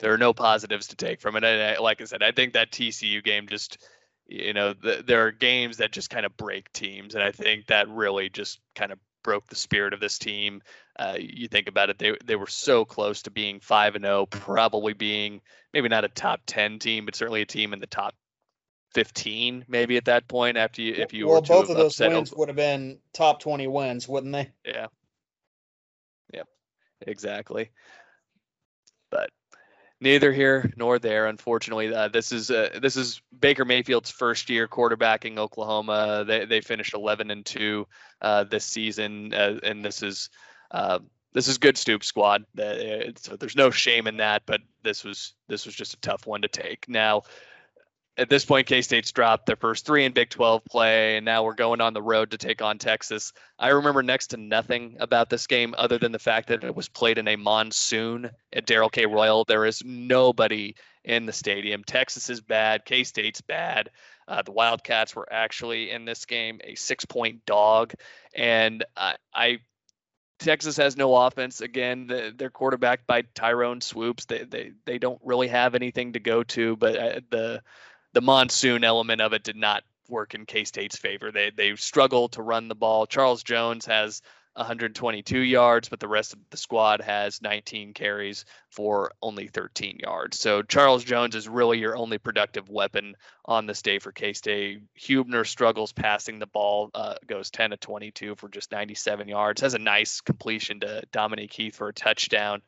there are no positives to take from it. And I, like I said, I think that TCU game just you know th- there are games that just kind of break teams, and I think that really just kind of broke the spirit of this team. Uh, you think about it, they they were so close to being five and zero, probably being maybe not a top ten team, but certainly a team in the top. 15 maybe at that point after you if you well, were both of those wins would have been top 20 wins, wouldn't they? Yeah. Yep. Exactly. But neither here nor there. Unfortunately, uh, this is uh, this is Baker Mayfield's first year quarterbacking Oklahoma. They they finished 11 and two uh, this season, uh, and this is. Uh, this is good Stoop squad. Uh, So there's no shame in that, but this was this was just a tough one to take. Now, at this point, K State's dropped their first three in Big 12 play, and now we're going on the road to take on Texas. I remember next to nothing about this game other than the fact that it was played in a monsoon at Darrell K. Royal. There is nobody in the stadium. Texas is bad. K State's bad. Uh, the Wildcats were actually in this game a six point dog. And I, I Texas has no offense. Again, the, they're quarterbacked by Tyrone Swoops. They, they they don't really have anything to go to, but uh, the the monsoon element of it did not work in K State's favor. They they struggled to run the ball. Charles Jones has 122 yards, but the rest of the squad has 19 carries for only 13 yards. So Charles Jones is really your only productive weapon on this day for K State. Hubener struggles passing the ball, uh, goes 10 to 22 for just 97 yards. Has a nice completion to Dominique Heath for a touchdown.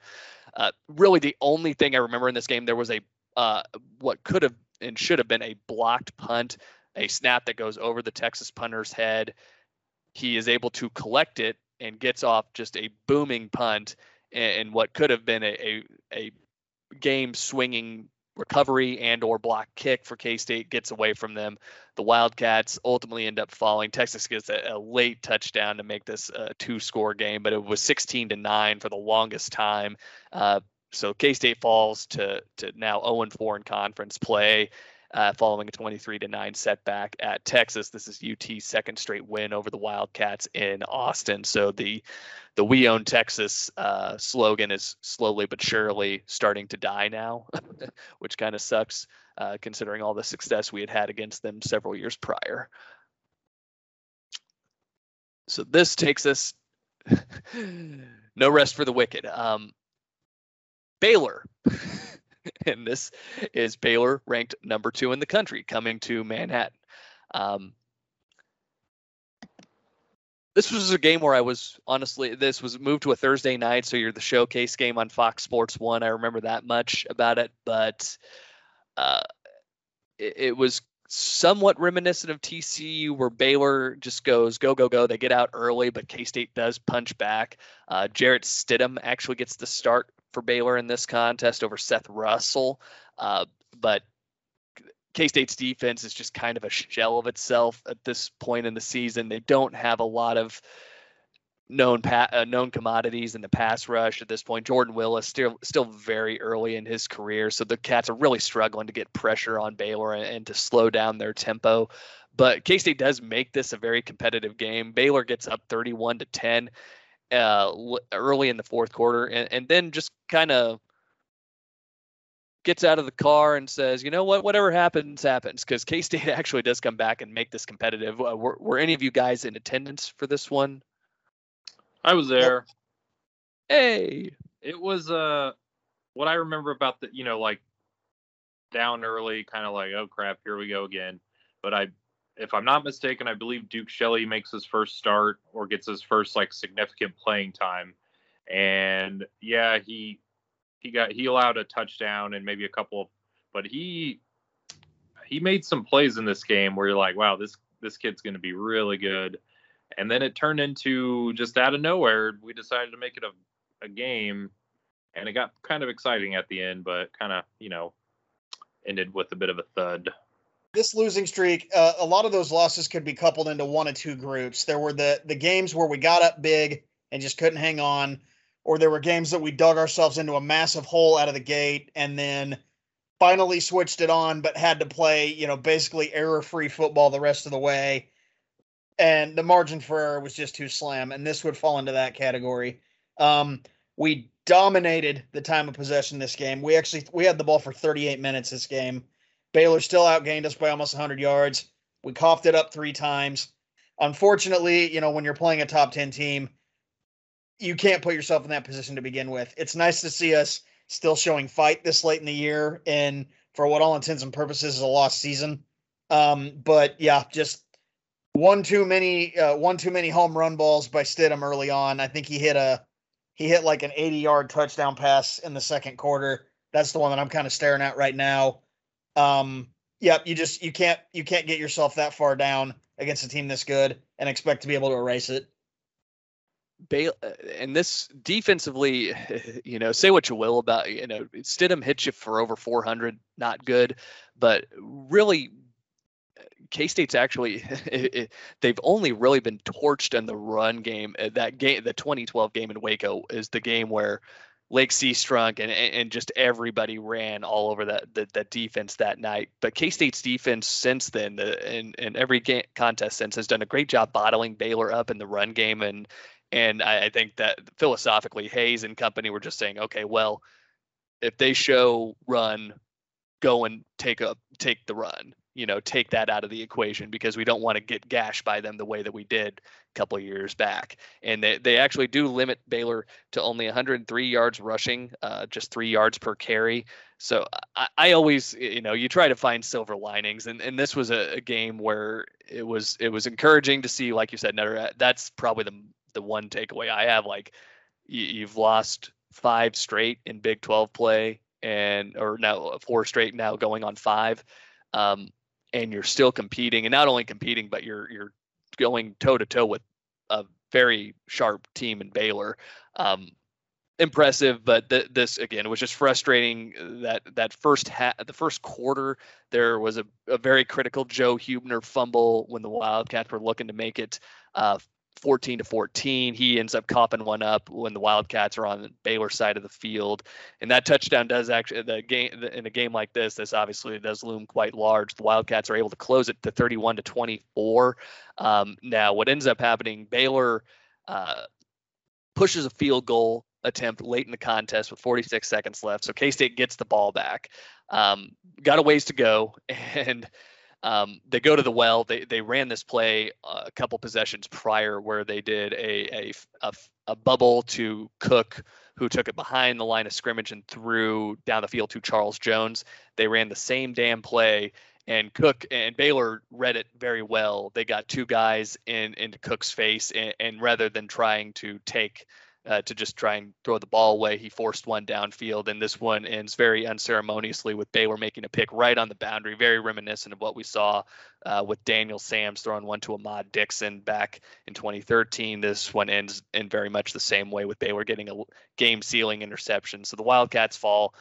Uh, really, the only thing I remember in this game, there was a uh, what could have and should have been a blocked punt, a snap that goes over the Texas punter's head. He is able to collect it and gets off just a booming punt and, what could have been a, a, a game swinging recovery and or block kick for K-State gets away from them. The Wildcats ultimately end up falling. Texas gets a, a late touchdown to make this a two-score game, but it was 16 to 9 for the longest time. Uh, so K-State falls to to now 0 and 4 in conference play. Uh, following a 23 to 9 setback at Texas. This is UT's second straight win over the Wildcats in Austin. So the the We Own Texas uh, slogan is slowly but surely starting to die now, which kind of sucks uh, considering all the success we had had against them several years prior. So this takes us no rest for the wicked. Um, Baylor. and this is Baylor ranked number two in the country coming to Manhattan. Um, this was a game where I was honestly, this was moved to a Thursday night, so you're the showcase game on Fox Sports One. I remember that much about it, but uh, it, it was somewhat reminiscent of TCU, where Baylor just goes go go go. They get out early, but K State does punch back. Uh, Jarrett Stidham actually gets the start for Baylor in this contest over Seth Russell, uh, but K State's defense is just kind of a shell of itself at this point in the season. They don't have a lot of known pa- uh, known commodities in the pass rush at this point. Jordan Willis still still very early in his career, so the Cats are really struggling to get pressure on Baylor and, and to slow down their tempo. But K State does make this a very competitive game. Baylor gets up 31 to 10 uh, early in the fourth quarter, and, and then just kind of gets out of the car and says, you know what, whatever happens, happens. Because K State actually does come back and make this competitive. Uh, were, were any of you guys in attendance for this one? I was there. Hey, it was uh what I remember about the you know like down early, kind of like oh crap, here we go again. But I, if I'm not mistaken, I believe Duke Shelley makes his first start or gets his first like significant playing time, and yeah, he he got he allowed a touchdown and maybe a couple, but he he made some plays in this game where you're like, wow, this this kid's going to be really good. And then it turned into just out of nowhere, we decided to make it a, a game, and it got kind of exciting at the end, but kind of you know ended with a bit of a thud. This losing streak, uh, a lot of those losses could be coupled into one of two groups. There were the the games where we got up big and just couldn't hang on, or there were games that we dug ourselves into a massive hole out of the gate and then finally switched it on, but had to play, you know, basically error free football the rest of the way. And the margin for error was just too slim. And this would fall into that category. Um, we dominated the time of possession this game. We actually we had the ball for 38 minutes this game. Baylor still outgained us by almost 100 yards. We coughed it up three times. Unfortunately, you know, when you're playing a top 10 team, you can't put yourself in that position to begin with. It's nice to see us still showing fight this late in the year and for what all intents and purposes is a lost season. Um, but yeah, just one too many uh, one too many home run balls by Stidham early on. I think he hit a he hit like an 80 yard touchdown pass in the second quarter. That's the one that I'm kind of staring at right now. Um, yep, you just you can't you can't get yourself that far down against a team this good and expect to be able to erase it. Uh, and this defensively, you know, say what you will about you know Stidham hits you for over 400, not good, but really K State's actually they've only really been torched in the run game. Uh, that game, the 2012 game in Waco, is the game where Lache Seastrunk and and just everybody ran all over that that, that defense that night. But K State's defense since then, the, and and every game, contest since has done a great job bottling Baylor up in the run game. And and I, I think that philosophically, Hayes and company were just saying, okay, well, if they show run, go and take a take the run you know take that out of the equation because we don't want to get gashed by them the way that we did a couple years back. And they, they actually do limit baylor to only 103 yards rushing uh, just three yards per carry. So I, I, always you know you try to find silver linings and, and this was a, a game where it was it was encouraging to see like you said Nutter, that's probably the the one takeaway i have like you, you've lost five straight in big 12 play and or now four straight now going on five. Um, and you're still competing, and not only competing, but you're you're going toe to toe with a very sharp team in Baylor. Um, impressive, but th- this again was just frustrating. That that first ha- the first quarter, there was a, a very critical Joe Hubener fumble when the Wildcats were looking to make it uh, 14 to 14. He ends up copping one up when the Wildcats are on the Baylor side of the field, and that touchdown does actually the game in a game like this. This obviously does loom quite large. The Wildcats are able to close it to 31 to 24. Um, now, what ends up happening? Baylor uh, pushes a field goal attempt late in the contest with 46 seconds left, so K State gets the ball back. Um, got a ways to go, and um, they go to the well. They they ran this play uh, a couple possessions prior where they did a, a, a a bubble to Cook, who took it behind the line of scrimmage and threw down the field to Charles Jones. They ran the same damn play, and Cook and Baylor read it very well. They got two guys in into Cook's face, and, and rather than trying to take uh, to just try and throw the ball away. He forced one downfield, and this one ends very unceremoniously with Baylor making a pick right on the boundary, very reminiscent of what we saw uh, with Daniel Sams throwing one to Ahmad Dixon back in 2013. This one ends in very much the same way with Baylor getting a game sealing interception. So the Wildcats fall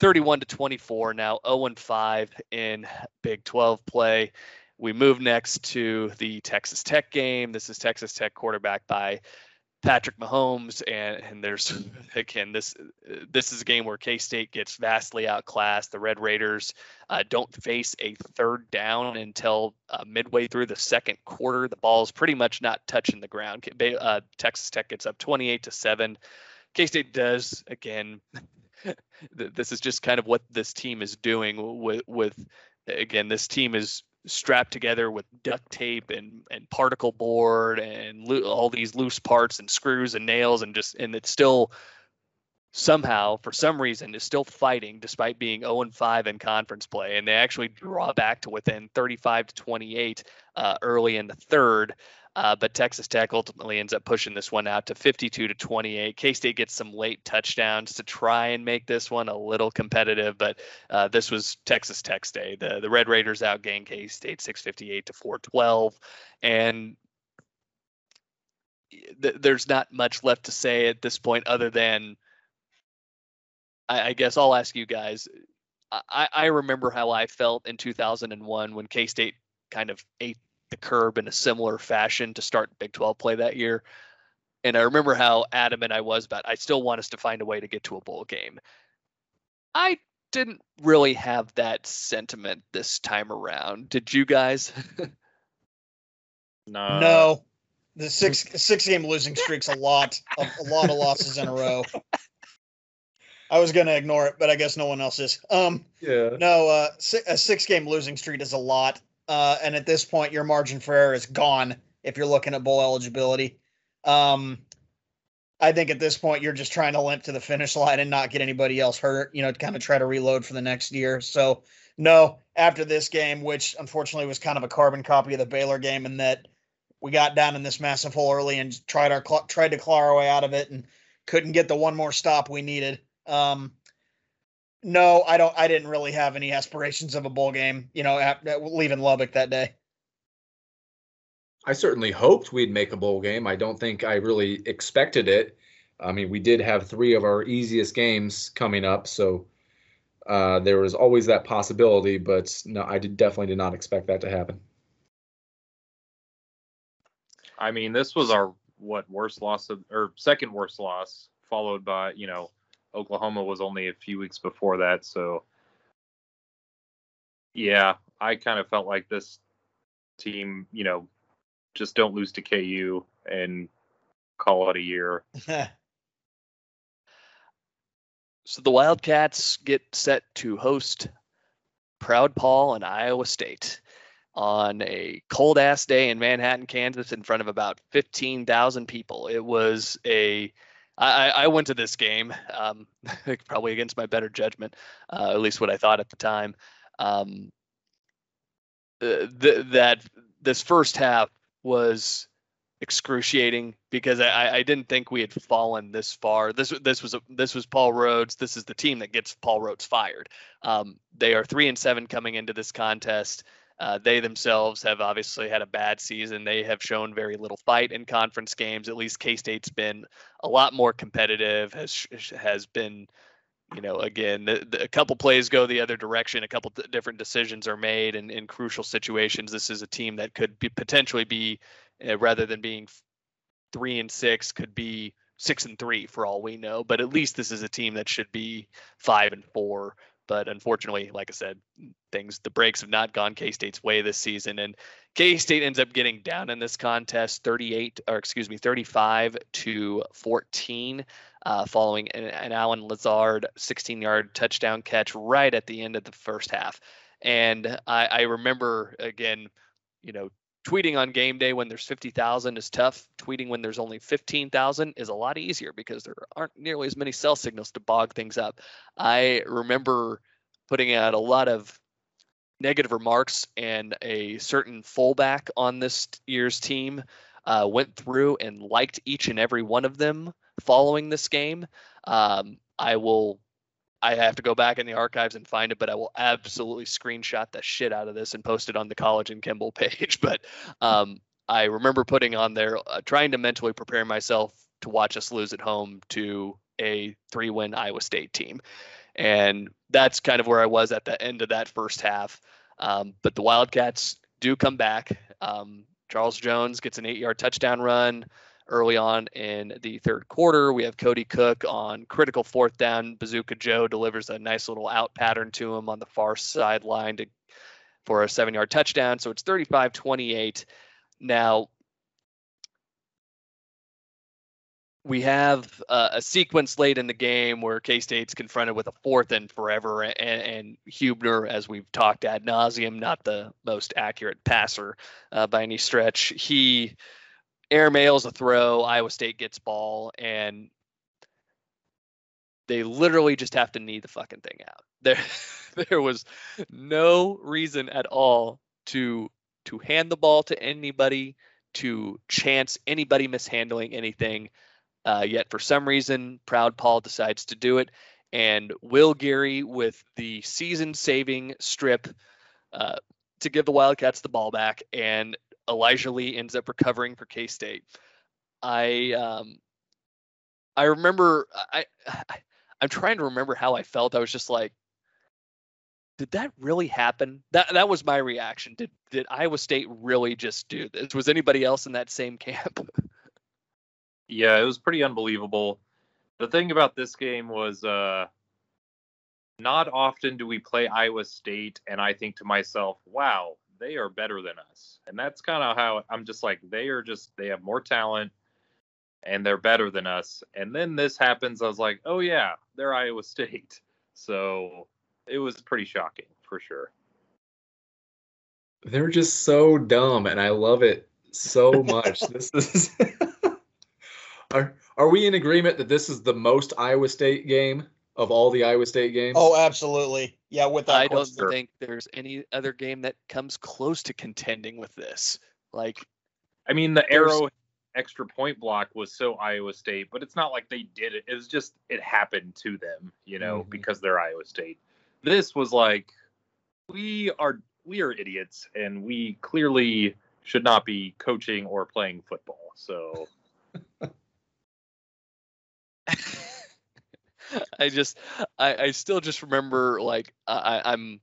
31 to 24, now 0 and 5 in Big 12 play. We move next to the Texas Tech game. This is Texas Tech quarterback by Patrick Mahomes, and and there's again this this is a game where K State gets vastly outclassed. The Red Raiders uh, don't face a third down until uh, midway through the second quarter. The ball is pretty much not touching the ground. Uh, Texas Tech gets up 28 to seven. K State does again. this is just kind of what this team is doing with with again this team is strapped together with duct tape and and particle board and lo- all these loose parts and screws and nails and just and it's still somehow for some reason is still fighting despite being 0 and 5 in conference play. And they actually draw back to within 35 to 28 uh, early in the third uh, but Texas Tech ultimately ends up pushing this one out to 52 to 28. K State gets some late touchdowns to try and make this one a little competitive, but uh, this was Texas Tech's day. The the Red Raiders outgained K State 658 to 412, and th- there's not much left to say at this point other than I, I guess I'll ask you guys. I, I remember how I felt in 2001 when K State kind of ate the curb in a similar fashion to start Big 12 play that year. And I remember how adamant I was about I still want us to find a way to get to a bowl game. I didn't really have that sentiment this time around. Did you guys? no. No. The six six game losing streak's a lot of a lot of losses in a row. I was gonna ignore it, but I guess no one else is. Um, Yeah. no, uh, si- a six game losing streak is a lot, uh, and at this point, your margin for error is gone if you're looking at bowl eligibility. Um, I think at this point, you're just trying to limp to the finish line and not get anybody else hurt. You know, to kind of try to reload for the next year. So, no, after this game, which unfortunately was kind of a carbon copy of the Baylor game, in that we got down in this massive hole early and tried our tried to claw our way out of it and couldn't get the one more stop we needed. Um, no, I don't. I didn't really have any aspirations of a bowl game. You know, at, at leaving Lubbock that day. I certainly hoped we'd make a bowl game. I don't think I really expected it. I mean, we did have three of our easiest games coming up, so uh, there was always that possibility. But no, I did definitely did not expect that to happen. I mean, this was our what worst loss of or second worst loss, followed by you know Oklahoma was only a few weeks before that. So yeah, I kind of felt like this team, you know, just don't lose to KU and call it a year. So the Wildcats get set to host Proud Paul and Iowa State on a cold ass day in Manhattan, Kansas, in front of about 15,000 people. It was a I, I went to this game, um, probably against my better judgment, uh, at least what I thought at the time. Um, uh, th- that this first half was excruciating because I, I didn't think we had fallen this far. This this was a, this was Paul Rhoads. This is the team that gets Paul Rhoads fired. Um, they are three and seven coming into this contest. Uh, they themselves have obviously had a bad season. They have shown very little fight in conference games. At least K State's been a lot more competitive. Has has been, you know, again, the, the, a couple plays go the other direction. A couple th- different decisions are made in, in crucial situations. This is a team that could be potentially be, uh, rather than being three and six, could be six and three for all we know. But at least this is a team that should be five and four but unfortunately, like I said, things the breaks have not gone K State's way this season, and K State ends up getting down in this contest, 38 or excuse me, 35 to 14, uh, following an, an Allen Lazard 16-yard touchdown catch right at the end of the first half. And I, I remember again, you know, tweeting on game day when there's 50,000 is tough. Tweeting when there's only 15,000 is a lot easier because there aren't nearly as many cell signals to bog things up. I remember putting out a lot of negative remarks and a certain fullback on this year's team uh, went through and liked each and every one of them following this game. Um, I will I have to go back in the archives and find it, but I will absolutely screenshot the shit out of this and post it on the College and Kimball page. But um, I remember putting on there, uh, trying to mentally prepare myself to watch us lose at home to a three win Iowa State team. And that's kind of where I was at the end of that first half. Um, but the Wildcats do come back. Um, Charles Jones gets an eight yard touchdown run early on in the third quarter. We have Cody Cook on critical fourth down. Bazooka Joe delivers a nice little out pattern to him on the far sideline to for a seven yard touchdown. So it's 35 28. Now, we have uh, a sequence late in the game where K State's confronted with a fourth and forever, and, and Hubener, as we've talked ad nauseum, not the most accurate passer uh, by any stretch. He airmails a throw, Iowa State gets ball, and they literally just have to knee the fucking thing out. There, there was no reason at all to to hand the ball to anybody, to chance anybody mishandling anything. Uh, yet for some reason, Proud Paul decides to do it, and Will Geary with the season-saving strip uh, to give the Wildcats the ball back, and Elijah Lee ends up recovering for K State. I um, I remember I, I I'm trying to remember how I felt. I was just like, did that really happen? That that was my reaction. Did did Iowa State really just do this? Was anybody else in that same camp? yeah, it was pretty unbelievable. The thing about this game was uh not often do we play Iowa State and I think to myself, wow, they are better than us. And that's kind of how I'm just like, they are just, they have more talent and they're better than us. And then this happens. I was like, oh, yeah, they're Iowa State. So it was pretty shocking for sure. They're just so dumb, and I love it so much. this is. are are we in agreement that this is the most Iowa State game of all the Iowa State games? Oh, absolutely. Yeah, with that. I don't think there's any other game that comes close to contending with this. Like, I mean, the arrow extra point block was so Iowa State, but it's not like they did it. It was just it happened to them, you know, mm-hmm. because they're Iowa State. This was like we are we are idiots and we clearly should not be coaching or playing football. So I just I, I still just remember like I, I'm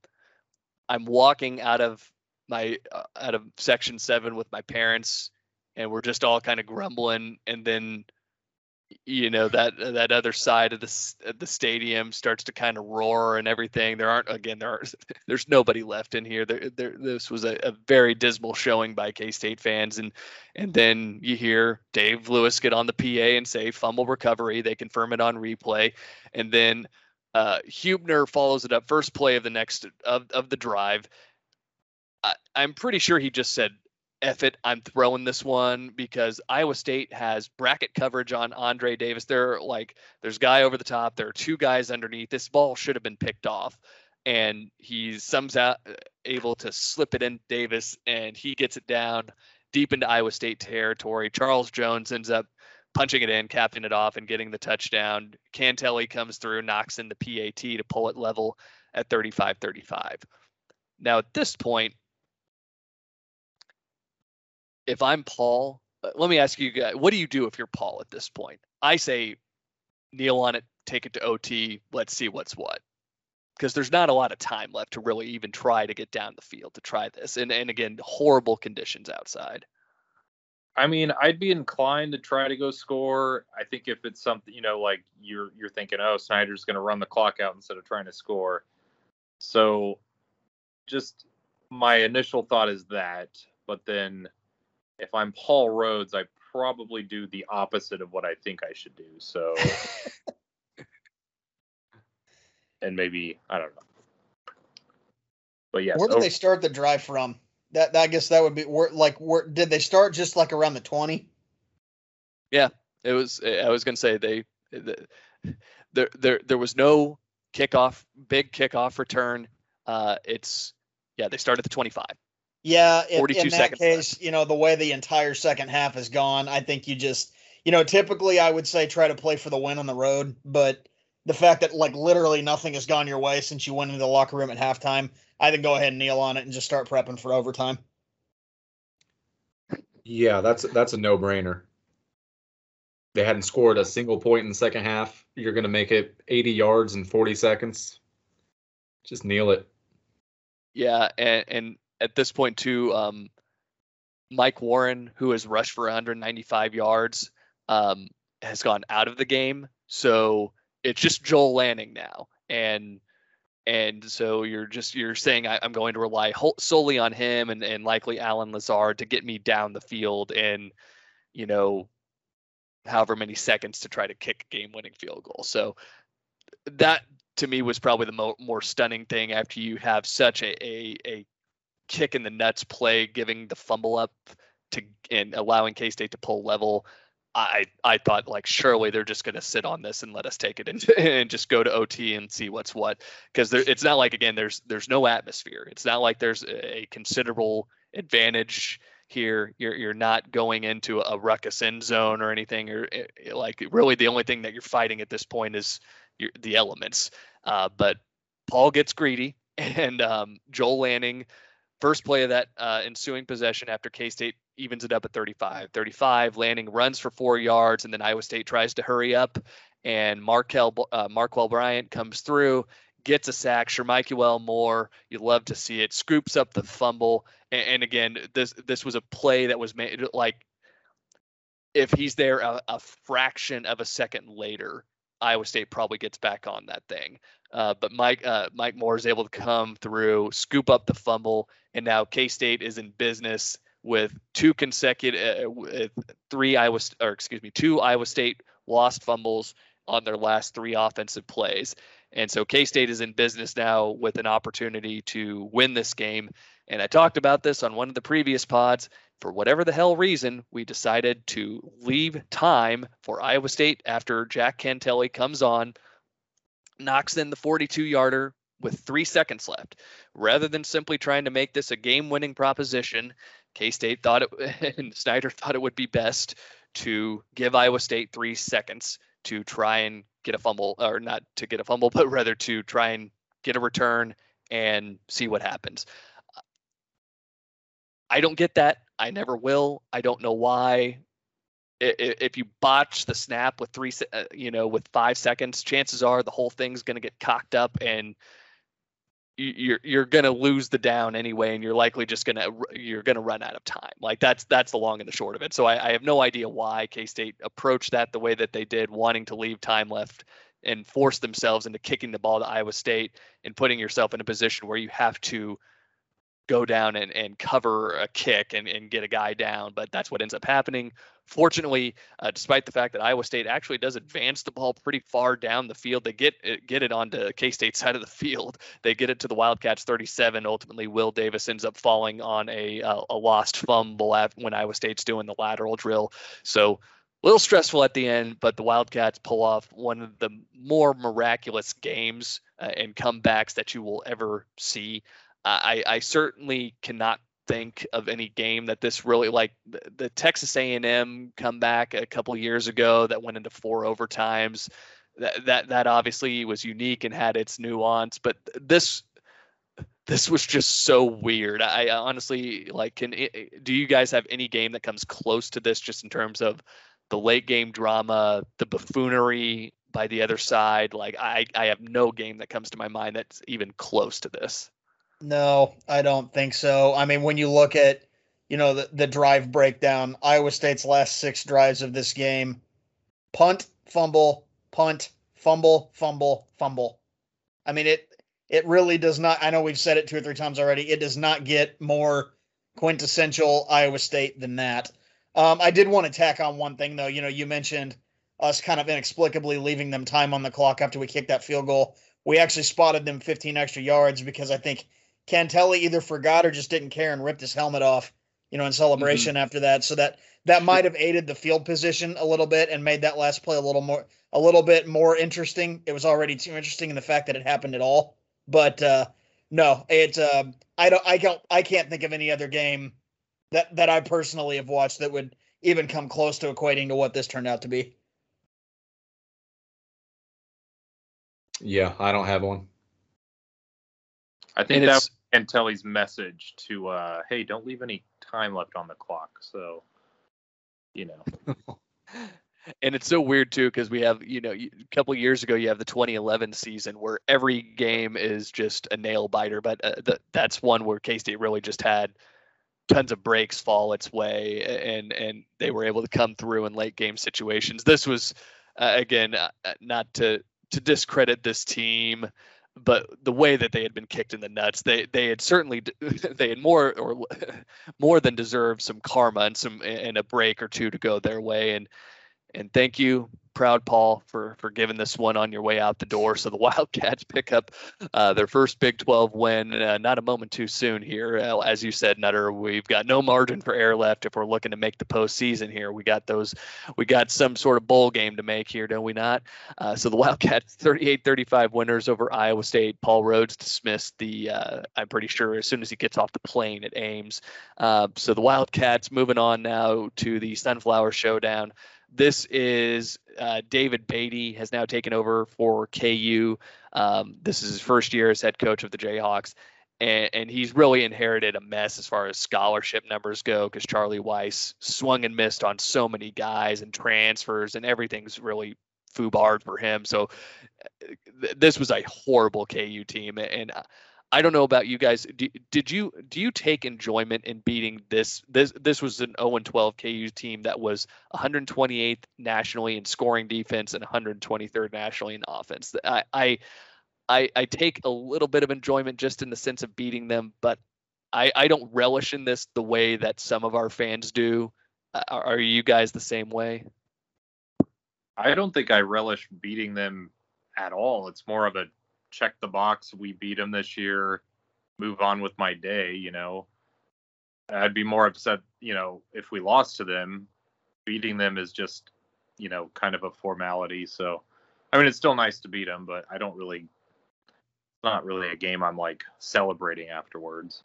I'm walking out of my uh, out of section seven with my parents and we're just all kind of grumbling and then you know that that other side of the the stadium starts to kind of roar and everything. There aren't again there are there's nobody left in here. There, there this was a, a very dismal showing by k-state fans. And and then you hear dave lewis get on the pa and say fumble recovery. They confirm it on replay. And then uh, Hubener follows it up first play of the next of, of the drive. I, i'm pretty sure he just said F it, I'm throwing this one because Iowa State has bracket coverage on Andre Davis. They're like, there's guy over the top. There are two guys underneath. This ball should have been picked off, and he's somehow uh, able to slip it in Davis, and he gets it down deep into Iowa State territory. Charles Jones ends up punching it in, capping it off, and getting the touchdown. Cantele comes through, knocks in the PAT to pull it level at 35-35. Now at this point, if I'm Paul, uh, let me ask you guys, what do you do if you're Paul at this point? I say kneel on it, take it to OT, let's see what's what. Because there's not a lot of time left to really even try to get down the field to try this. And and again, horrible conditions outside. I mean, I'd be inclined to try to go score. I think if it's something, you know, like you're you're thinking, oh, Snyder's going to run the clock out instead of trying to score. So, just my initial thought is that, but then if I'm Paul Rhoads, I probably do the opposite of what I think I should do. So, and maybe I don't know. But yes, where did they start the drive from? That, I guess that would be where, like where did they start? Just like around the twenty. Yeah, it was. I was gonna say they. The, there, there, there was no kickoff, big kickoff return. Uh, it's yeah, they start at the twenty-five. Yeah, in, in that case, left. you know, the way the entire second half has gone, I think you just, you know, typically I would say try to play for the win on the road, but the fact that like literally nothing has gone your way since you went into the locker room at halftime, I think go ahead and kneel on it and just start prepping for overtime. Yeah, that's that's a no-brainer. They hadn't scored a single point in the second half. You're going to make it 80 yards in 40 seconds. Just kneel it. Yeah, and and at this point too. Um, Mike Warren, who has rushed for 195 yards, um, has gone out of the game. So it's just Joel Lanning now, and and so you're just you're saying I, am going to rely solely on him and and likely Allen Lazard to get me down the field in, you know, however many seconds to try to kick a game-winning field goal. So that to me was probably the mo- more stunning thing after you have such a, a a kick in the nuts play, giving the fumble up to and allowing K State to pull level. I I thought like surely they're just going to sit on this and let us take it and, and just go to OT and see what's what because it's not like again there's there's no atmosphere. It's not like there's a considerable advantage here. You're you're not going into a ruckus end zone or anything. Or eh, eh, like really the only thing that you're fighting at this point is your, the elements. Uh, but Paul gets greedy and um, Joel Lanning first play of that uh, ensuing possession after K State evens it up at 35. 35, Lanning runs for four yards, and then Iowa State tries to hurry up, and Markel uh, Marquel Bryant comes through, gets a sack. Shermichael Moore, you love to see it, scoops up the fumble, and, and, again, this this was a play that was made like if he's there a, a fraction of a second later, Iowa State probably gets back on that thing. Uh, but Mike uh, Mike Moore is able to come through, scoop up the fumble, and now K State is in business with two consecutive, uh, three Iowa or excuse me, two Iowa State lost fumbles on their last three offensive plays. And so K State is in business now with an opportunity to win this game. And I talked about this on one of the previous pods. For whatever the hell reason, we decided to leave time for Iowa State after Jack Cantele comes on knocks in the 42 yarder with three seconds left. Rather than simply trying to make this a game winning proposition, K State thought it, and Snyder thought it would be best to give Iowa State three seconds to try and get a fumble, or not to get a fumble, but rather to try and get a return and see what happens. I don't get that. I never will. I don't know why if you botch the snap with three, uh, you know, with five seconds, chances are the whole thing's going to get cocked up and you're you're going to lose the down anyway, and you're likely just going to you're going to run out of time. Like that's that's the long and the short of it. So I, I have no idea why K State approached that the way that they did, wanting to leave time left and force themselves into kicking the ball to Iowa State and putting yourself in a position where you have to go down and, and cover a kick and, and get a guy down, but that's what ends up happening. Fortunately, uh, despite the fact that Iowa State actually does advance the ball pretty far down the field, they get it, get it onto K State's side of the field. They get it to the Wildcats 37. Ultimately, Will Davis ends up falling on a uh, a lost fumble when Iowa State's doing the lateral drill. So a little stressful at the end, but the Wildcats pull off one of the more miraculous games uh, and comebacks that you will ever see. I, I certainly cannot think of any game that this really like the, the Texas A&M comeback a couple years ago that went into four overtimes. That that that obviously was unique and had its nuance, but this this was just so weird. I, honestly like can do you guys have any game that comes close to this just in terms of the late game drama, the buffoonery by the other side? Like I I have no game that comes to my mind that's even close to this. No, I don't think so. I mean, when you look at, you know, the, the drive breakdown, Iowa State's last six drives of this game punt, fumble, punt, fumble, fumble, fumble. I mean, it it really does not. I know we've said it two or three times already. It does not get more quintessential Iowa State than that. Um, I did want to tack on one thing though. You know, you mentioned us kind of inexplicably leaving them time on the clock after we kicked that field goal. We actually spotted them 15 extra yards because I think Cantele either forgot or just didn't care and ripped his helmet off, you know, in celebration mm-hmm. after that. So that that might have aided the field position a little bit and made that last play a little more a little bit more interesting. It was already too interesting in the fact that it happened at all. But uh no, it's uh, I don't I don't I can't think of any other game that that I personally have watched that would even come close to equating to what this turned out to be. Yeah, I don't have one. I think that Cantele's message to uh, hey, don't leave any time left on the clock. So, you know. and it's so weird too because we have you know a couple years ago you have the 2011 season where every game is just a nail biter but uh, the, that's one where k-state really just had tons of breaks fall its way, and and they were able to come through in late game situations. This was uh, again uh, not to to discredit this team but the way that they had been kicked in the nuts, they they had certainly they had more or more than deserved some karma and some and a break or two to go their way. And and thank you, proud Paul, for for giving this one on your way out the door. So the Wildcats pick up uh, their first Big 12 win. Uh, not a moment too soon here, as you said, Nutter. We've got no margin for error left if we're looking to make the postseason here. We got those, we got some sort of bowl game to make here, don't we not? Uh, so the Wildcats 38-35 winners over Iowa State. Paul Rhoads dismissed the. Uh, I'm pretty sure as soon as he gets off the plane at Ames. Uh, so the Wildcats moving on now to the Sunflower Showdown. This is uh, David Beaty has now taken over for KU. Um, this is his first year as head coach of the Jayhawks. And, and he's really inherited a mess as far as scholarship numbers go because Charlie Weis swung and missed on so many guys and transfers, and everything's really foobarred for him. So uh, th- this was a horrible KU team. And I don't know about you guys. Do, did you do you take enjoyment in beating this? This this was an 0 12 KU team that was 128th nationally in scoring defense and 123rd nationally in offense. I, I I take a little bit of enjoyment just in the sense of beating them, but I I don't relish in this the way that some of our fans do. Are you guys the same way? I don't think I relish beating them at all. It's more of a check the box. We beat them this year. Move on with my day. You know, I'd be more upset. You know, if we lost to them, beating them is just, you know, kind of a formality. So, I mean, it's still nice to beat them, but I don't really. It's not really a game I'm like celebrating afterwards.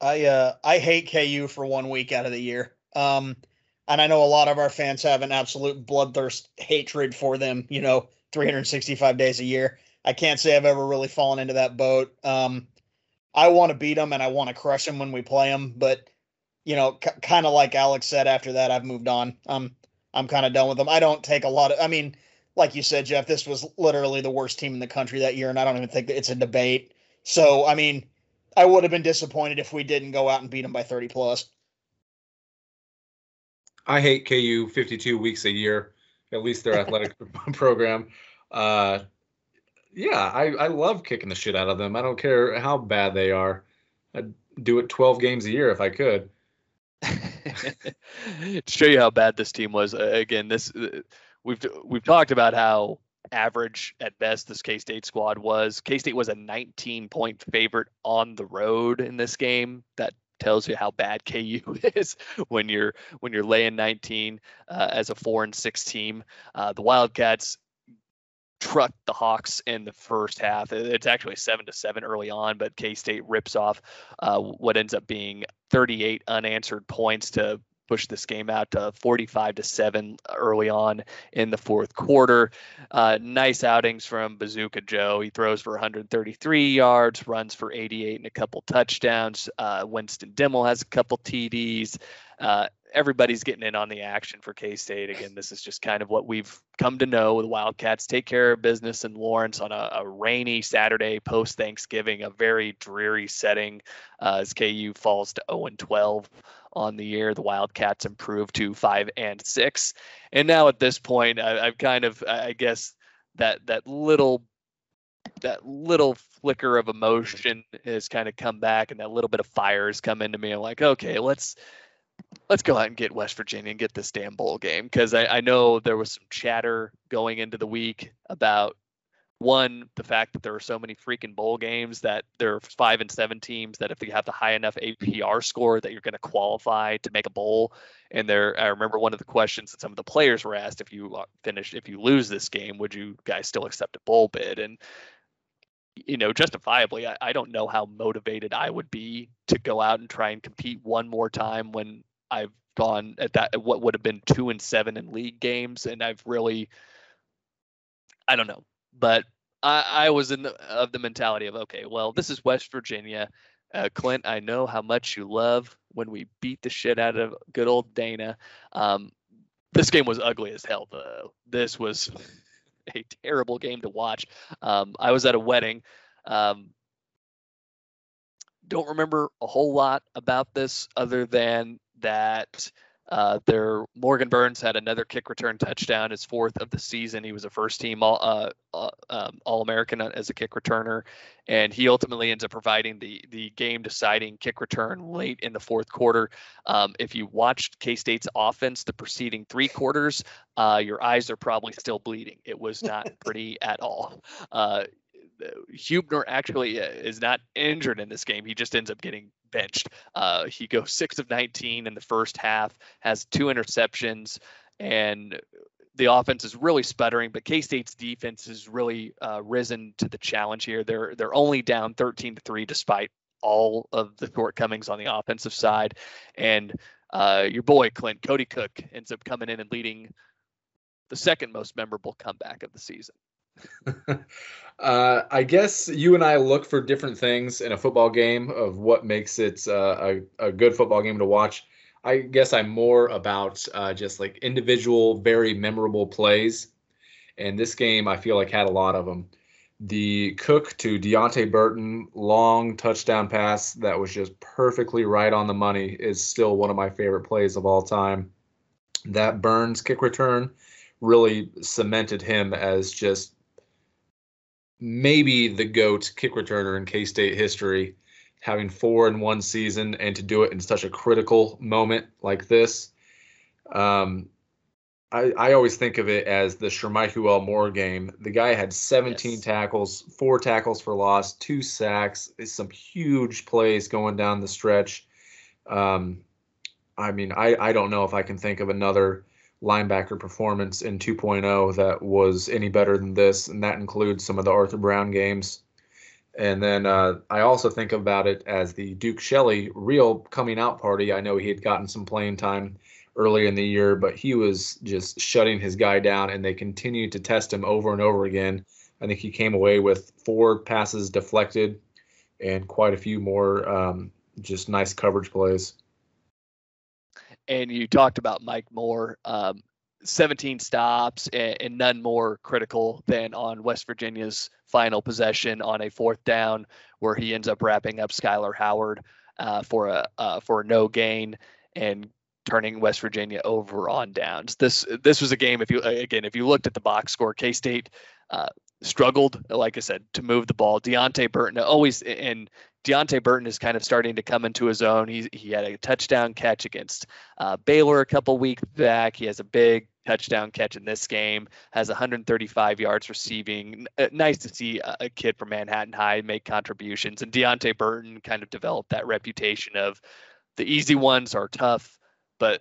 I uh I hate KU for one week out of the year. Um and I know a lot of our fans have an absolute bloodthirst hatred for them, you know, 365 days a year. I can't say I've ever really fallen into that boat. Um, I want to beat them and I want to crush them when we play them, but you know, c- kind of like Alex said. After that, I've moved on. Um, I'm kind of done with them. I don't take a lot of. I mean, like you said, Jeff, this was literally the worst team in the country that year, and I don't even think it's a debate. So, I mean, I would have been disappointed if we didn't go out and beat them by 30 plus. I hate KU 52 weeks a year, at least their athletic program. Uh, yeah, I, I love kicking the shit out of them. I don't care how bad they are. I'd do it 12 games a year if I could. to show you how bad this team was, uh, again, this uh, we've we've talked about how average at best this K State squad was. K State was a 19 point favorite on the road in this game. That tells you how bad KU is when you're when you're laying 19 uh, as a four and six team. Uh, the Wildcats trucked the Hawks in the first half. It's actually seven to seven early on, but K State rips off uh, what ends up being 38 unanswered points to push this game out to 45 to 7 early on in the fourth quarter. Uh, nice outings from Bazooka Joe. He throws for 133 yards, runs for 88 and a couple touchdowns. Uh, Winston Dimel has a couple TDs. Uh, everybody's getting in on the action for K State. Again, this is just kind of what we've come to know. The Wildcats take care of business in Lawrence on a, a rainy Saturday post Thanksgiving, a very dreary setting uh, as KU falls to 0 and 12 on the year. The Wildcats improved to five and six, and now at this point, I, I've kind of, I guess, that that little that little flicker of emotion has kind of come back and that little bit of fire has come into me. I'm like, okay, let's let's go out and get West Virginia and get this damn bowl game because I, I know there was some chatter going into the week about one the fact that there are so many freaking bowl games that there are five and seven teams that if you have the high enough APR score that you're going to qualify to make a bowl. And there, I remember one of the questions that some of the players were asked: if you uh, finish, if you lose this game, would you guys still accept a bowl bid? And you know, justifiably, I, I don't know how motivated I would be to go out and try and compete one more time when I've gone at that at what would have been two and seven in league games, and I've really, I don't know, but I, I was in the, of the mentality of okay, well, this is West Virginia. Uh, Clint, I know how much you love when we beat the shit out of good old Dana. Um, this game was ugly as hell, though. This was a terrible game to watch. Um, I was at a wedding. Um, don't remember a whole lot about this other than that uh, their Morgan Burns had another kick return touchdown, his fourth of the season. He was a first team all uh, uh, um, All American as a kick returner, and he ultimately ends up providing the the game deciding kick return late in the fourth quarter. Um, if you watched K State's offense the preceding three quarters, uh, your eyes are probably still bleeding. It was not pretty at all. Uh, Hubener actually uh, is not injured in this game. He just ends up getting benched. Uh, he goes six of 19 in the first half, has two interceptions, and the offense is really sputtering. But K State's defense has really uh, risen to the challenge here. They're they're only down 13 to three despite all of the shortcomings on the offensive side, and uh, your boy Clint Cody Cook ends up coming in and leading the second most memorable comeback of the season. uh, I guess you and I look for different things in a football game of what makes it uh, a, a good football game to watch. I guess I'm more about uh, just like individual, very memorable plays. And this game, I feel like had a lot of them. The Cook to Deante Burton long touchdown pass that was just perfectly right on the money is still one of my favorite plays of all time. That Burns kick return really cemented him as just maybe the GOAT kick returner in K State history, having four in one season and to do it in such a critical moment like this. Um, I, I always think of it as the Shermichael Moore game. The guy had 17 yes. tackles, four tackles for loss, two sacks, some huge plays going down the stretch. Um, I mean, I, I don't know if I can think of another linebacker performance in 2.0 that was any better than this, and that includes some of the Arthur Brown games. And then uh, I also think about it as the Duke Shelley real coming out party. I know he had gotten some playing time early in the year, but he was just shutting his guy down, and they continued to test him over and over again. I think he came away with four passes deflected and quite a few more um, just nice coverage plays and you talked about Mike Moore. Um, 17 stops and, and, none more critical than on West Virginia's final possession on a fourth down, where he ends up wrapping up Skyler Howard uh, for a uh, for a no gain and turning West Virginia over on downs. This this was a game. If you again, if you looked at the box score, K State uh, struggled, like I said, to move the ball. Deante Burton always and Deante Burton is kind of starting to come into his own. He he had a touchdown catch against uh, Baylor a couple weeks back. He has a big touchdown catch in this game. Has 135 yards receiving. Uh, nice to see a, a kid from Manhattan High make contributions. And Deante Burton kind of developed that reputation of the easy ones are tough, but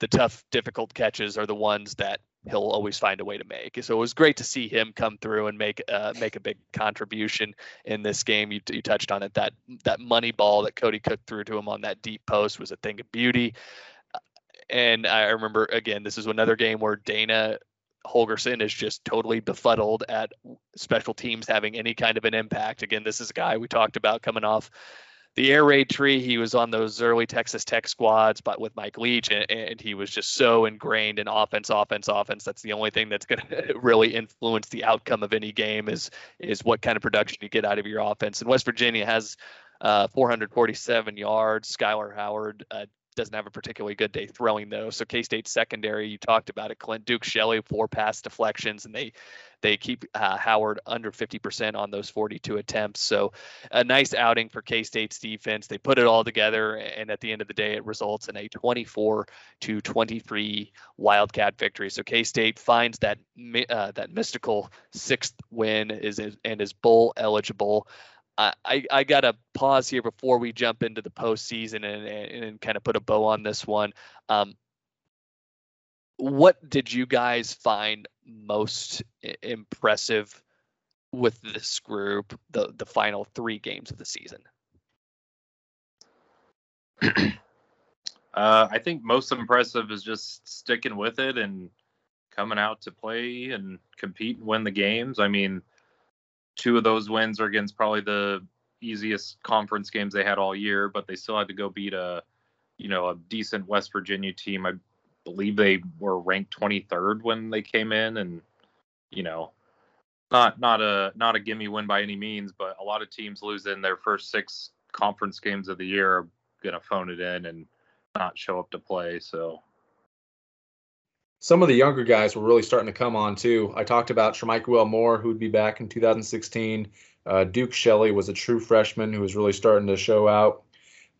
the tough, difficult catches are the ones that he'll always find a way to make. So it was great to see him come through and make uh, make a big contribution in this game. You, you touched on it that that money ball that Cody Cook threw to him on that deep post was a thing of beauty. And I remember again, this is another game where Dana Holgorsen is just totally befuddled at special teams having any kind of an impact. Again, this is a guy we talked about coming off the air raid tree, he was on those early Texas Tech squads, but with Mike Leach, and, and he was just so ingrained in offense, offense, offense. That's the only thing that's going to really influence the outcome of any game is is what kind of production you get out of your offense. And West Virginia has uh, 447 yards. Skyler Howard uh, doesn't have a particularly good day throwing though. So K State secondary, you talked about it, Clint Duke Shelley, four pass deflections, and they they keep uh, Howard under 50% on those 42 attempts. So a nice outing for K State's defense. They put it all together, and at the end of the day, it results in a 24 to 23 Wildcat victory. So K State finds that uh, that mystical sixth win is and is bowl eligible. I, I got to pause here before we jump into the postseason and, and, and kind of put a bow on this one. Um, what did you guys find most impressive with this group the the final three games of the season? uh, I think most impressive is just sticking with it and coming out to play and compete and win the games. I mean, two of those wins are against probably the easiest conference games they had all year, but they still had to go beat a, you know, a decent West Virginia team. I believe they were ranked 23rd when they came in, and you know, not not a not a gimme win by any means, but a lot of teams lose in their first six conference games of the year are gonna phone it in and not show up to play. So some of the younger guys were really starting to come on too. I talked about Shermichael Moore, who'd be back in 2016. Uh, Duke Shelley was a true freshman who was really starting to show out.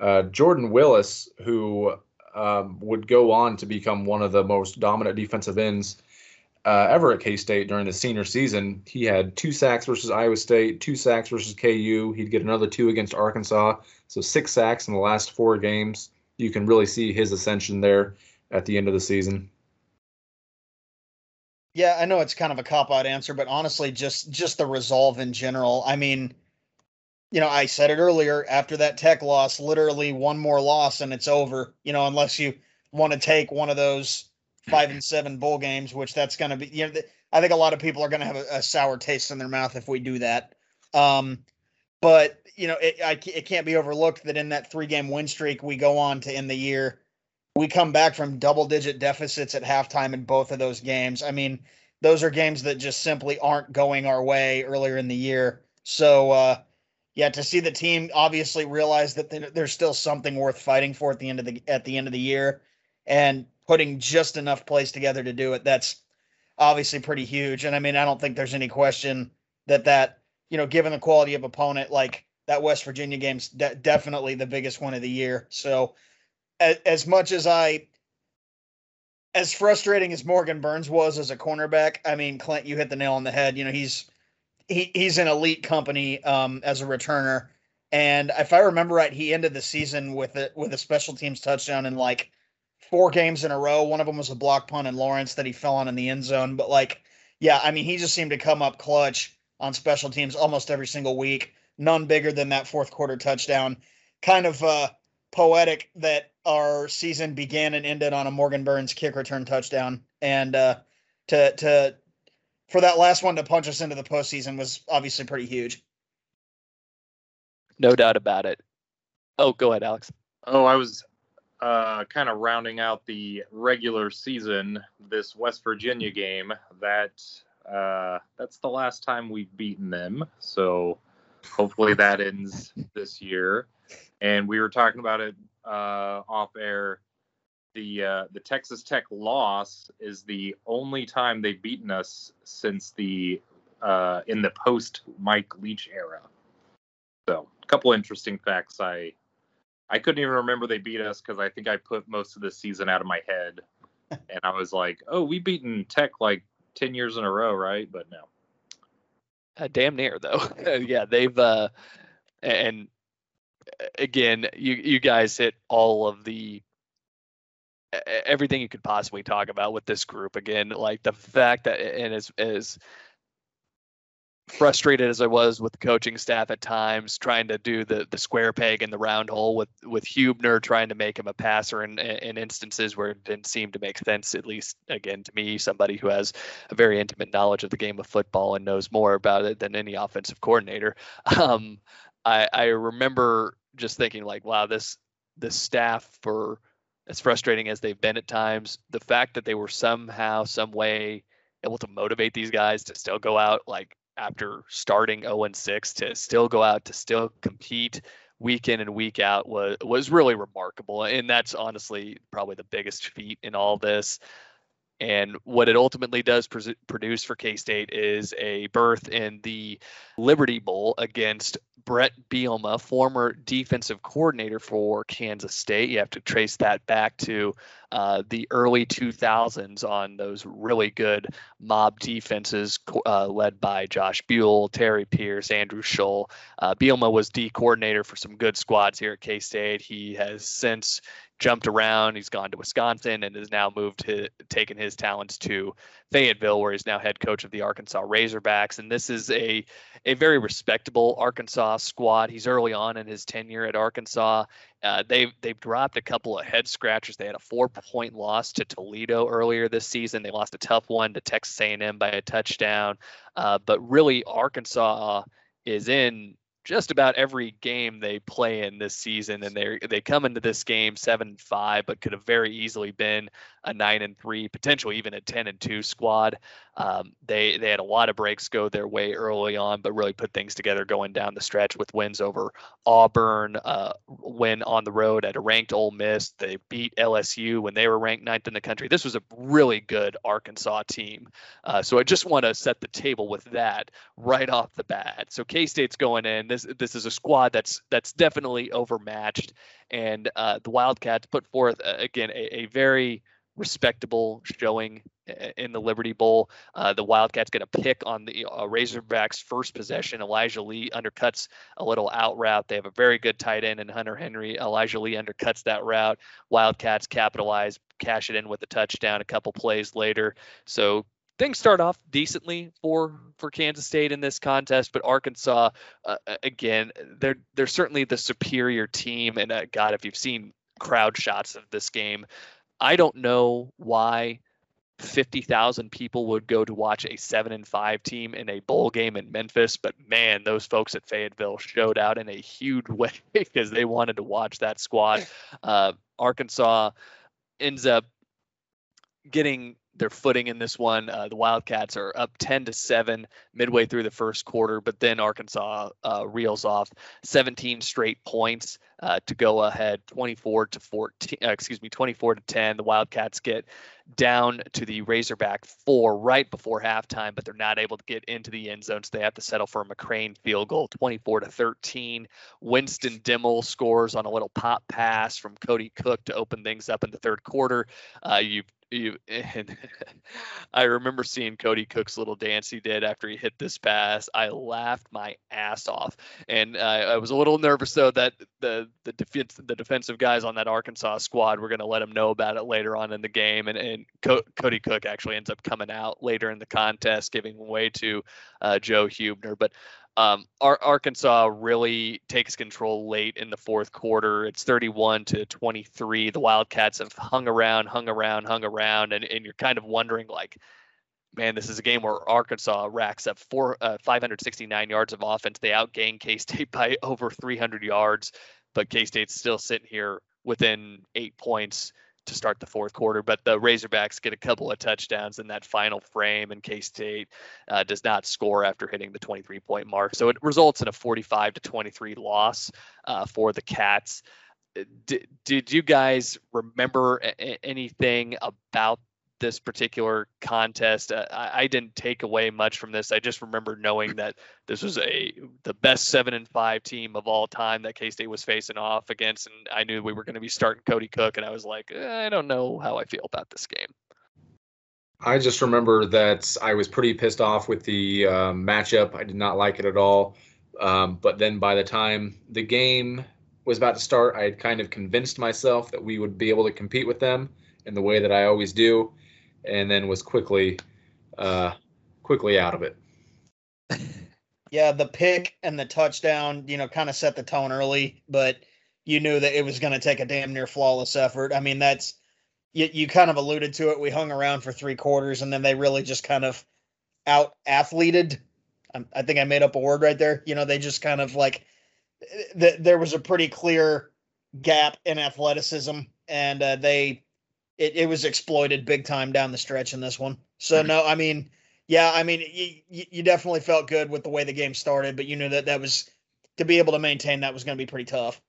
Uh, Jordan Willis, who um, would go on to become one of the most dominant defensive ends uh, ever at K State during the senior season. He had two sacks versus Iowa State, two sacks versus KU. He'd get another two against Arkansas. So six sacks in the last four games. You can really see his ascension there at the end of the season. Yeah, I know it's kind of a cop out answer, but honestly, just just the resolve in general. I mean, you know, I said it earlier. After that Tech loss, literally one more loss and it's over. You know, unless you want to take one of those five and seven bowl games, which that's going to be. You know, I think a lot of people are going to have a, a, sour taste in their mouth if we do that. Um, but you know, it I, it can't be overlooked that in that three game win streak we go on to end the year we come back from double digit deficits at halftime in both of those games. I mean, those are games that just simply aren't going our way earlier in the year. So, uh, yeah, to see the team obviously realize that there's still something worth fighting for at the end of the at the end of the year, and putting just enough plays together to do it. That's obviously pretty huge. And I mean, I don't think there's any question that that you know, given the quality of opponent, like that West Virginia game's de- definitely the biggest one of the year. So as, much as I as frustrating as Morgan Burns was as a cornerback, I mean, Clint, you hit the nail on the head. You know, he's he he's an elite company um, as a returner, and if I remember right, he ended the season with it with a special teams touchdown in like four games in a row. One of them was a block punt in Lawrence that he fell on in the end zone. But like, yeah, I mean, he just seemed to come up clutch on special teams almost every single week. None bigger than that fourth quarter touchdown. Kind of uh, poetic that our season began and ended on a Morgan Burns kick return touchdown, and uh, to to for that last one to punch us into the postseason was obviously pretty huge. No doubt about it. Oh, go ahead, Alex. Oh, I was uh, kind of rounding out the regular season. This West Virginia game that uh, that's the last time we've beaten them. So hopefully that ends this year. And we were talking about it uh, off air, the uh, the Texas Tech loss is the only time they've beaten us since the uh, in the post Mike Leach era. So, a couple interesting facts. I I couldn't even remember they beat us because I think I put most of the season out of my head, and I was like, "Oh, we beaten Tech like ten years in a row, right?" But no. Uh, damn near though. yeah, they've uh, and again, you you guys hit all of the everything you could possibly talk about with this group again like the fact that and as as frustrated as I was with the coaching staff at times, trying to do the the square peg in the round hole with with Hubener trying to make him a passer in in instances where it didn't seem to make sense. At least again to me, somebody who has a very intimate knowledge of the game of football and knows more about it than any offensive coordinator. Um, I I remember just thinking like, wow, this this staff for as frustrating as they've been at times, the fact that they were somehow, some way able to motivate these guys to still go out like after starting 0 and 6 to still go out to still compete week in and week out was was really remarkable. And that's honestly probably the biggest feat in all this and what it ultimately does pr- produce for K State is a berth in the Liberty Bowl against Bret Bielema, former defensive coordinator for Kansas State. You have to trace that back to uh, the early 2000s on those really good mob defenses uh, led by Josh Buhl, Terry Pierce, Andrew Scholl. Uh, Bielema was D coordinator for some good squads here at K State. He has since jumped around. He's gone to Wisconsin and has now moved to taken his talents to Fayetteville, where he's now head coach of the Arkansas Razorbacks. And this is a a very respectable Arkansas squad. He's early on in his tenure at Arkansas. Uh, they've they've dropped a couple of head scratchers. They had a four point loss to Toledo earlier this season. They lost a tough one to Texas A&M by a touchdown. Uh, but really, Arkansas is in just about every game they play in this season, and they they come into this game seven and five, but could have very easily been a nine and three, potentially even a ten and two squad. Um, they they had a lot of breaks go their way early on, but really put things together going down the stretch with wins over Auburn, uh, win on the road at a ranked Ole Miss. They beat LSU when they were ranked ninth in the country. This was a really good Arkansas team. Uh, so I just want to set the table with that right off the bat. So K State's going in. This this is a squad that's that's definitely overmatched, and uh, the Wildcats put forth uh, again a, a very respectable showing in the Liberty Bowl. Uh, the Wildcats get a pick on the uh, Razorbacks' first possession. Elijah Lee undercuts a little out route. They have a very good tight end in Hunter Henry. Elijah Lee undercuts that route. Wildcats capitalize, cash it in with a touchdown a couple plays later. So things start off decently for for Kansas State in this contest, but Arkansas, uh, again, they're they're certainly the superior team. And uh, God, if you've seen crowd shots of this game, I don't know why 50,000 people would go to watch a 7 and 5 team in a bowl game in Memphis, but man, those folks at Fayetteville showed out in a huge way because they wanted to watch that squad. Uh, Arkansas ends up getting their footing in this one. Uh, the Wildcats are up 10 to 7 midway through the first quarter, but then Arkansas uh, reels off 17 straight points uh, to go ahead 24 to 14, uh, excuse me, 24 to 10. The Wildcats get down to the Razorback four right before halftime, but they're not able to get into the end zone, so they have to settle for a McCrane field goal, 24 to 13. Winston Dimel scores on a little pop pass from Cody Cook to open things up in the third quarter. Uh, you've you and I remember seeing Cody Cook's little dance he did after he hit this pass. I laughed my ass off, and I was a little nervous though that the the defense the defensive guys on that Arkansas squad were going to let him know about it later on in the game, and and Co- Cody Cook actually ends up coming out later in the contest, giving way to uh, Joe Hubener. But um, Arkansas really takes control late in the fourth quarter. It's 31 to 23. The Wildcats have hung around, hung around, hung around, and, and you're kind of wondering like, man, this is a game where Arkansas racks up four, uh, 569 yards of offense. They outgain K State by over 300 yards, but K State's still sitting here within eight points to start the fourth quarter. But the Razorbacks get a couple of touchdowns in that final frame, and K State uh, does not score after hitting the 23 point mark. So it results in a 45 to 23 loss uh, for the Cats. Uh, did, did you guys remember a- anything about this particular contest. Uh, I, I, didn't take away much from this. I just remember knowing that this was a the best seven and five team of all time that K State was facing off against, and I knew we were going to be starting Cody Cook, and I was like, eh, I don't know how I feel about this game. I just remember that I was pretty pissed off with the uh, matchup. I did not like it at all. Um, but then by the time the game was about to start, I had kind of convinced myself that we would be able to compete with them in the way that I always do and then was quickly uh, quickly out of it. Yeah, the pick and the touchdown, you know, kind of set the tone early, but you knew that it was going to take a damn near flawless effort. I mean, that's you, you kind of alluded to it. We hung around for three quarters, and then they really just kind of out athleted. I think I made up a word right there. You know, they just kind of like th- there was a pretty clear gap in athleticism, and uh, they it, it was exploited big time down the stretch in this one. So no, I mean, yeah, I mean, you, you definitely felt good with the way the game started, but you knew that that was to be able to maintain that was going to be pretty tough.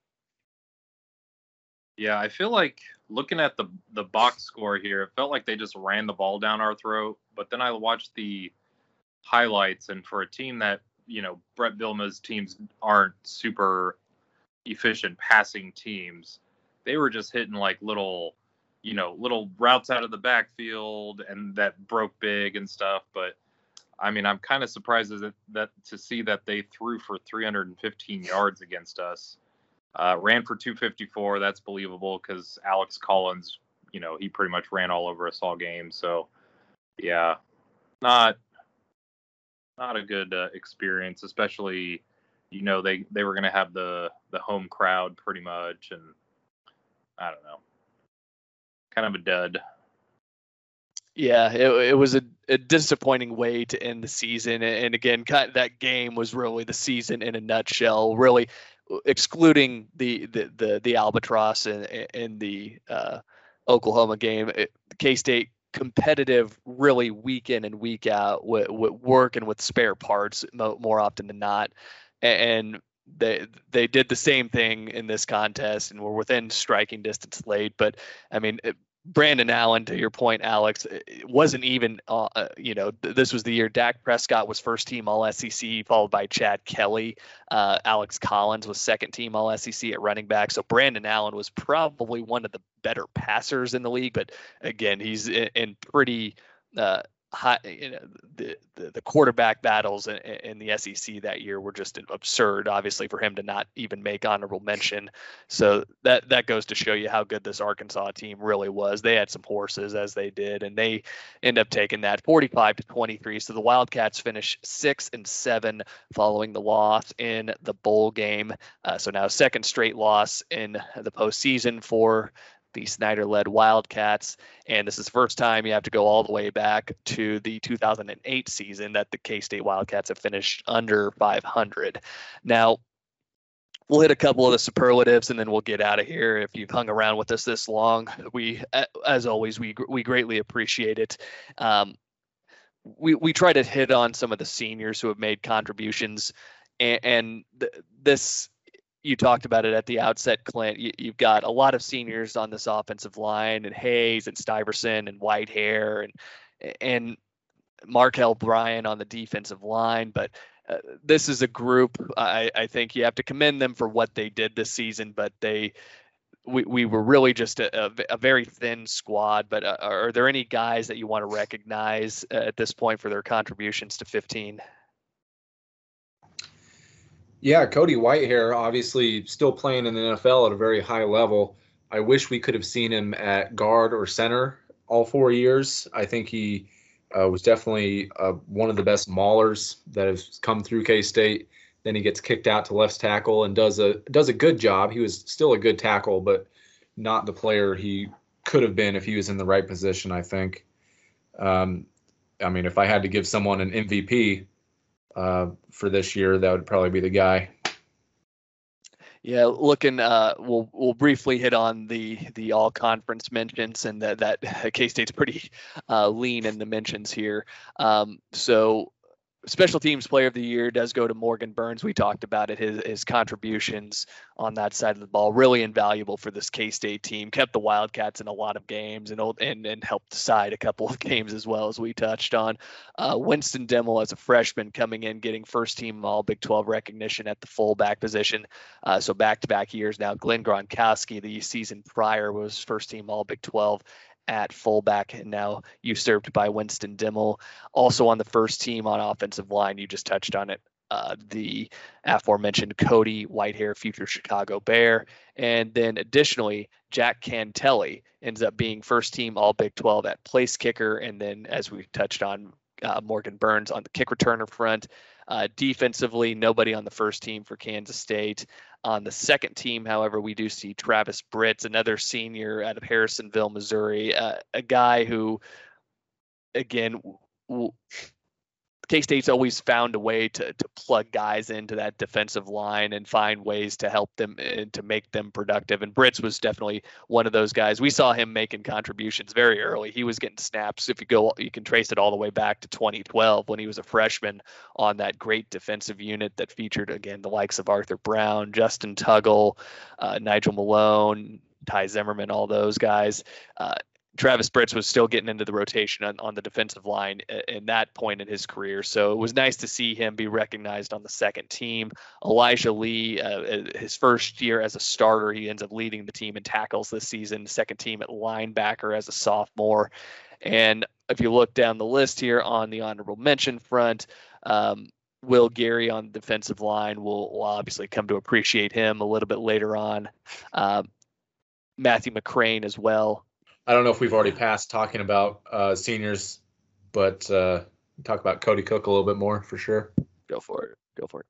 Yeah, I feel like looking at the the box score here, it felt like they just ran the ball down our throat. But then I watched the highlights, and for a team that you know Bret Bielema's teams aren't super efficient passing teams, they were just hitting like little you know, little routes out of the backfield and that broke big and stuff. But I mean, I'm kind of surprised that, that to see that they threw for 315 yards against us. Uh, ran for 254. That's believable because Alex Collins, you know, he pretty much ran all over us all game. So, yeah, not not a good uh, experience, especially you know they they were going to have the the home crowd pretty much, and I don't know kind of a dud. Yeah, it, it was a, a disappointing way to end the season. And again, that game was really the season in a nutshell. Really, excluding the the the, the albatross and the uh, Oklahoma game, K State competitive really week in and week out with, with with spare parts more often than not. And they they did the same thing in this contest and were within striking distance late. But I mean, Brandon Allen, to your point, Alex, wasn't even, uh, uh, you know, th- this was the year Dak Prescott was first team All SEC, followed by Chad Kelly. Uh, Alex Collins was second team All SEC at running back. So Brandon Allen was probably one of the better passers in the league. But again, he's in, in pretty uh, high, you know, the, the, the quarterback battles in, in, the SEC that year were just absurd. Obviously, for him to not even make honorable mention, so that that goes to show you how good this Arkansas team really was. They had some horses as they did, and they end up taking that 45 to 23. So the Wildcats finish six and seven following the loss in the bowl game. Uh, so now second straight loss in the postseason for the Snyder led Wildcats. And this is the first time you have to go all the way back to the 2008 season that the K State Wildcats have finished under 500. Now, we'll hit a couple of the superlatives and then we'll get out of here. If you've hung around with us this long, we, as always, we, we greatly appreciate it. Um, we, we try to hit on some of the seniors who have made contributions and, and th- this you talked about it at the outset, Clint. You, have got a lot of seniors on this offensive line, and Hayes and Stiverson and Whitehair and and Markel Bryan on the defensive line. But uh, this is a group. I, I think you have to commend them for what they did this season. But they we, we were really just a, a, a very thin squad. But uh, are there any guys that you want to recognize at this point for their contributions to 15? Yeah, Cody Whitehair, obviously still playing in the NFL at a very high level. I wish we could have seen him at guard or center all four years. I think he uh, was definitely uh, one of the best maulers that has come through K State. Then he gets kicked out to left tackle and does a does a good job. He was still a good tackle, but not the player he could have been if he was in the right position. I think. Um, I mean, if I had to give someone an MVP, uh, for this year, that would probably be the guy. Yeah, looking, uh, we'll we'll briefly hit on the the all conference mentions, and that that K State's pretty uh, lean in the mentions here. Um, so special teams player of the year does go to Morgan Burns. We talked about it. His his contributions on that side of the ball really invaluable for this K State team. Kept the Wildcats in a lot of games and and and helped decide a couple of games as well as we touched on. Uh, Winston Dimel as a freshman coming in, getting first team All Big 12 recognition at the fullback position. Uh, so back to back years now. Glenn Gronkowski the season prior was first team All Big 12 at fullback and now usurped by Winston Dimel. Also on the first team on offensive line, you just touched on it. Uh, the aforementioned Cody Whitehair, future Chicago Bear. And then additionally, Jack Cantele ends up being first team All Big 12 at place kicker. And then, as we touched on, uh, Morgan Burns on the kick returner front. Uh, defensively, nobody on the first team for Kansas State. On the second team, however, we do see Travis Britz, another senior out of Harrisonville, Missouri, uh, a guy who, again, w- K State's always found a way to to plug guys into that defensive line and find ways to help them and to make them productive. And Britz was definitely one of those guys. We saw him making contributions very early. He was getting snaps. If you go, you can trace it all the way back to 2012 when he was a freshman on that great defensive unit that featured again the likes of Arthur Brown, Justin Tuggle, uh, Nigel Malone, Ty Zimmerman, all those guys. Uh, Travis Britz was still getting into the rotation on, on the defensive line in that point in his career. So it was nice to see him be recognized on the second team. Elijah Lee, uh, uh, his first year as a starter, he ends up leading the team in tackles this season, second team at linebacker as a sophomore. And if you look down the list here on the honorable mention front, um, Will Geary on the defensive line, will will obviously come to appreciate him a little bit later on. Um, Matthew McCrane as well. I don't know if we've already passed talking about uh, seniors, but uh, talk about Cody Cook a little bit more for sure. Go for it. Go for it.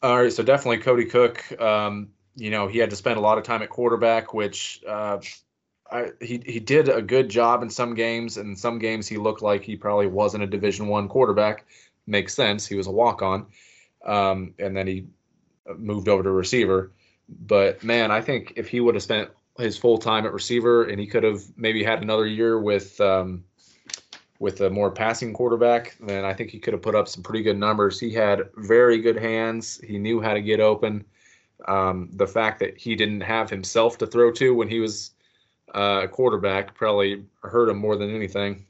All right, so definitely Cody Cook. Um, you know, he had to spend a lot of time at quarterback, which uh, I, he he did a good job in some games, and in some games he looked like he probably wasn't a Division One quarterback. Makes sense. He was a walk on, um, and then he moved over to receiver. But man, I think if he would have spent his full time at receiver, and he could have maybe had another year with um, with a more passing quarterback, then I think he could have put up some pretty good numbers. He had very good hands. He knew how to get open. Um, the fact that he didn't have himself to throw to when he was uh, a quarterback probably hurt him more than anything.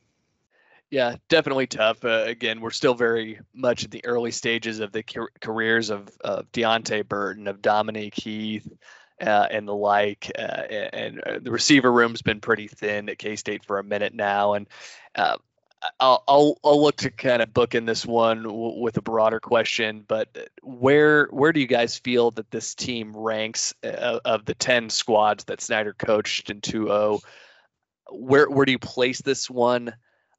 Yeah, definitely tough. Uh, again, we're still very much at the early stages of the car- careers of, of Deante Burton, of Dominique Heath, uh, and the like. Uh, and, and, the receiver room's been pretty thin at K State for a minute now. And uh, I'll, I'll, I'll look to kind of book in this one w- with a broader question, but where where do you guys feel that this team ranks uh, of the ten squads that Snyder coached in 2-0? Where where do you place this one?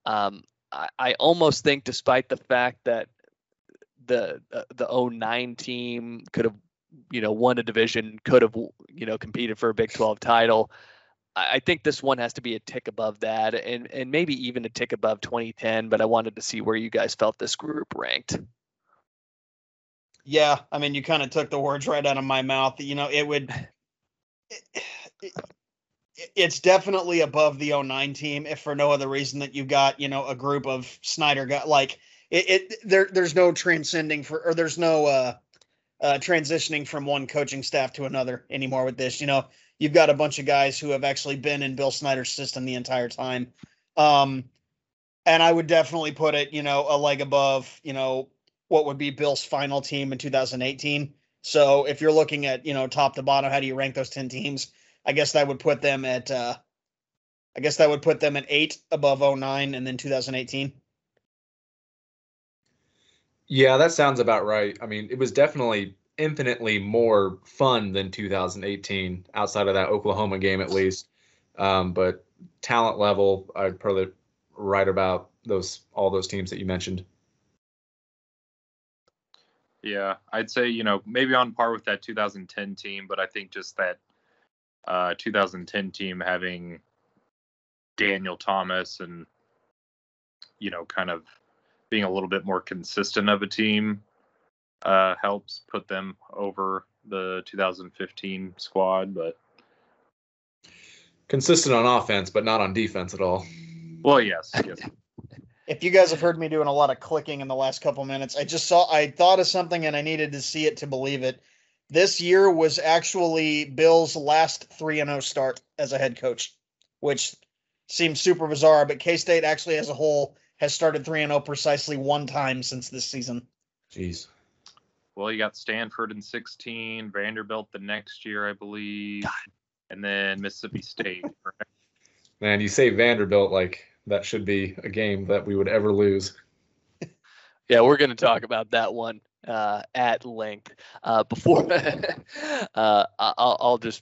Um, I, I almost think, despite the fact that the uh, the 09 team could have you know won a division, could have you know competed for a Big 12 title. I think this one has to be a tick above that, and and maybe even a tick above 2010. But I wanted to see where you guys felt this group ranked. Yeah, I mean, you kind of took the words right out of my mouth. You know, it would. It, it, it's definitely above the 09 team, if for no other reason that you've got you know a group of Snyder got like it. it there, there's no transcending for, or there's no uh, uh, transitioning from one coaching staff to another anymore with this. You know, you've got a bunch of guys who have actually been in Bill Snyder's system the entire time. Um, and I would definitely put it, you know, a leg above, you know, what would be Bill's final team in 2018. So if you're looking at, you know, top to bottom, how do you rank those 10 teams? I guess that would put them at, uh, I guess that would put them at eight above 09 and then 2018. Yeah, that sounds about right. I mean, it was definitely infinitely more fun than 2018 outside of that Oklahoma game at least. Um, but talent level, I'd probably write about those all those teams that you mentioned. Yeah, I'd say you know maybe on par with that 2010 team, but I think just that uh, 2010 team having Daniel Thomas and you know kind of being a little bit more consistent of a team uh, helps put them over the 2015 squad, but consistent on offense, but not on defense at all. Well, yes, yes. if you guys have heard me doing a lot of clicking in the last couple minutes, I just saw I thought of something and I needed to see it to believe it. This year was actually Bill's last 3 and 0 start as a head coach, which seems super bizarre, but K-State actually as a whole has started 3 and 0 precisely one time since this season. Jeez. Well, you got Stanford in 16, Vanderbilt the next year, I believe, God. and then Mississippi State. Man, you say Vanderbilt like that should be a game that we would ever lose. yeah, we're going to talk about that one uh, at length. Uh, before, uh, I'll, I'll, just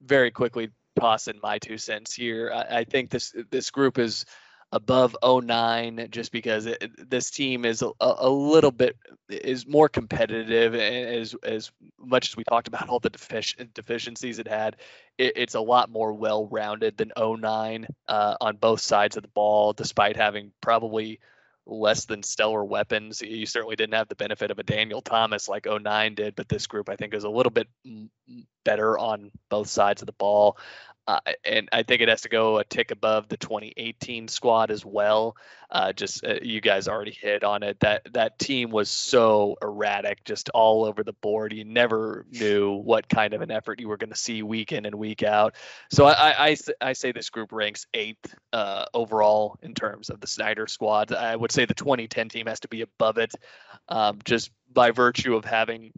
very quickly toss in my two cents here. I, I think this this group is above 09 just because it, this team is a, a, little bit is more competitive as as much as we talked about all the defic- deficiencies it had. It, it's a lot more well-rounded than 09 uh, on both sides of the ball despite having probably less than stellar weapons. You certainly didn't have the benefit of a daniel thomas like 09 did but this group i think is a little bit better on both sides of the ball uh, and I think it has to go a tick above the 2018 squad as well. Uh, just uh, you guys already hit on it. That that team was so erratic, just all over the board. You never knew what kind of an effort you were going to see week in and week out. So I I, I say this group ranks eighth uh, overall in terms of the Snyder squad. I would say the 2010 team has to be above it, um, just by virtue of having,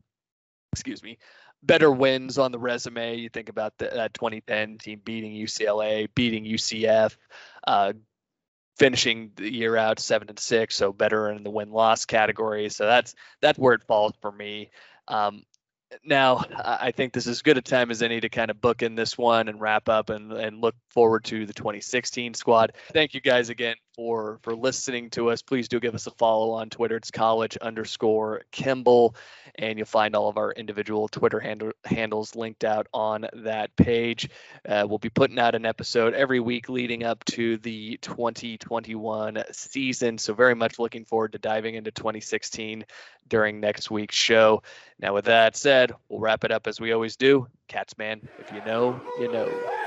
excuse me, better wins on the resume. You think about the, that 2010 team beating UCLA, beating UCF, uh, finishing the year out seven and six, so better in the win loss category. So that's that's where it falls for me. Um, now I think this is as good a time as any to kind of book in this one and wrap up and, and look forward to the 2016 squad. Thank you guys again for for listening to us. Please do give us a follow on Twitter. It's college underscore Kimball, and you'll find all of our individual Twitter handle, handles linked out on that page. Uh, we'll be putting out an episode every week leading up to the 2021 season. So very much looking forward to diving into 2016 during next week's show. Now, with that said, we'll wrap it up as we always do. Cats, man, if you know, you know.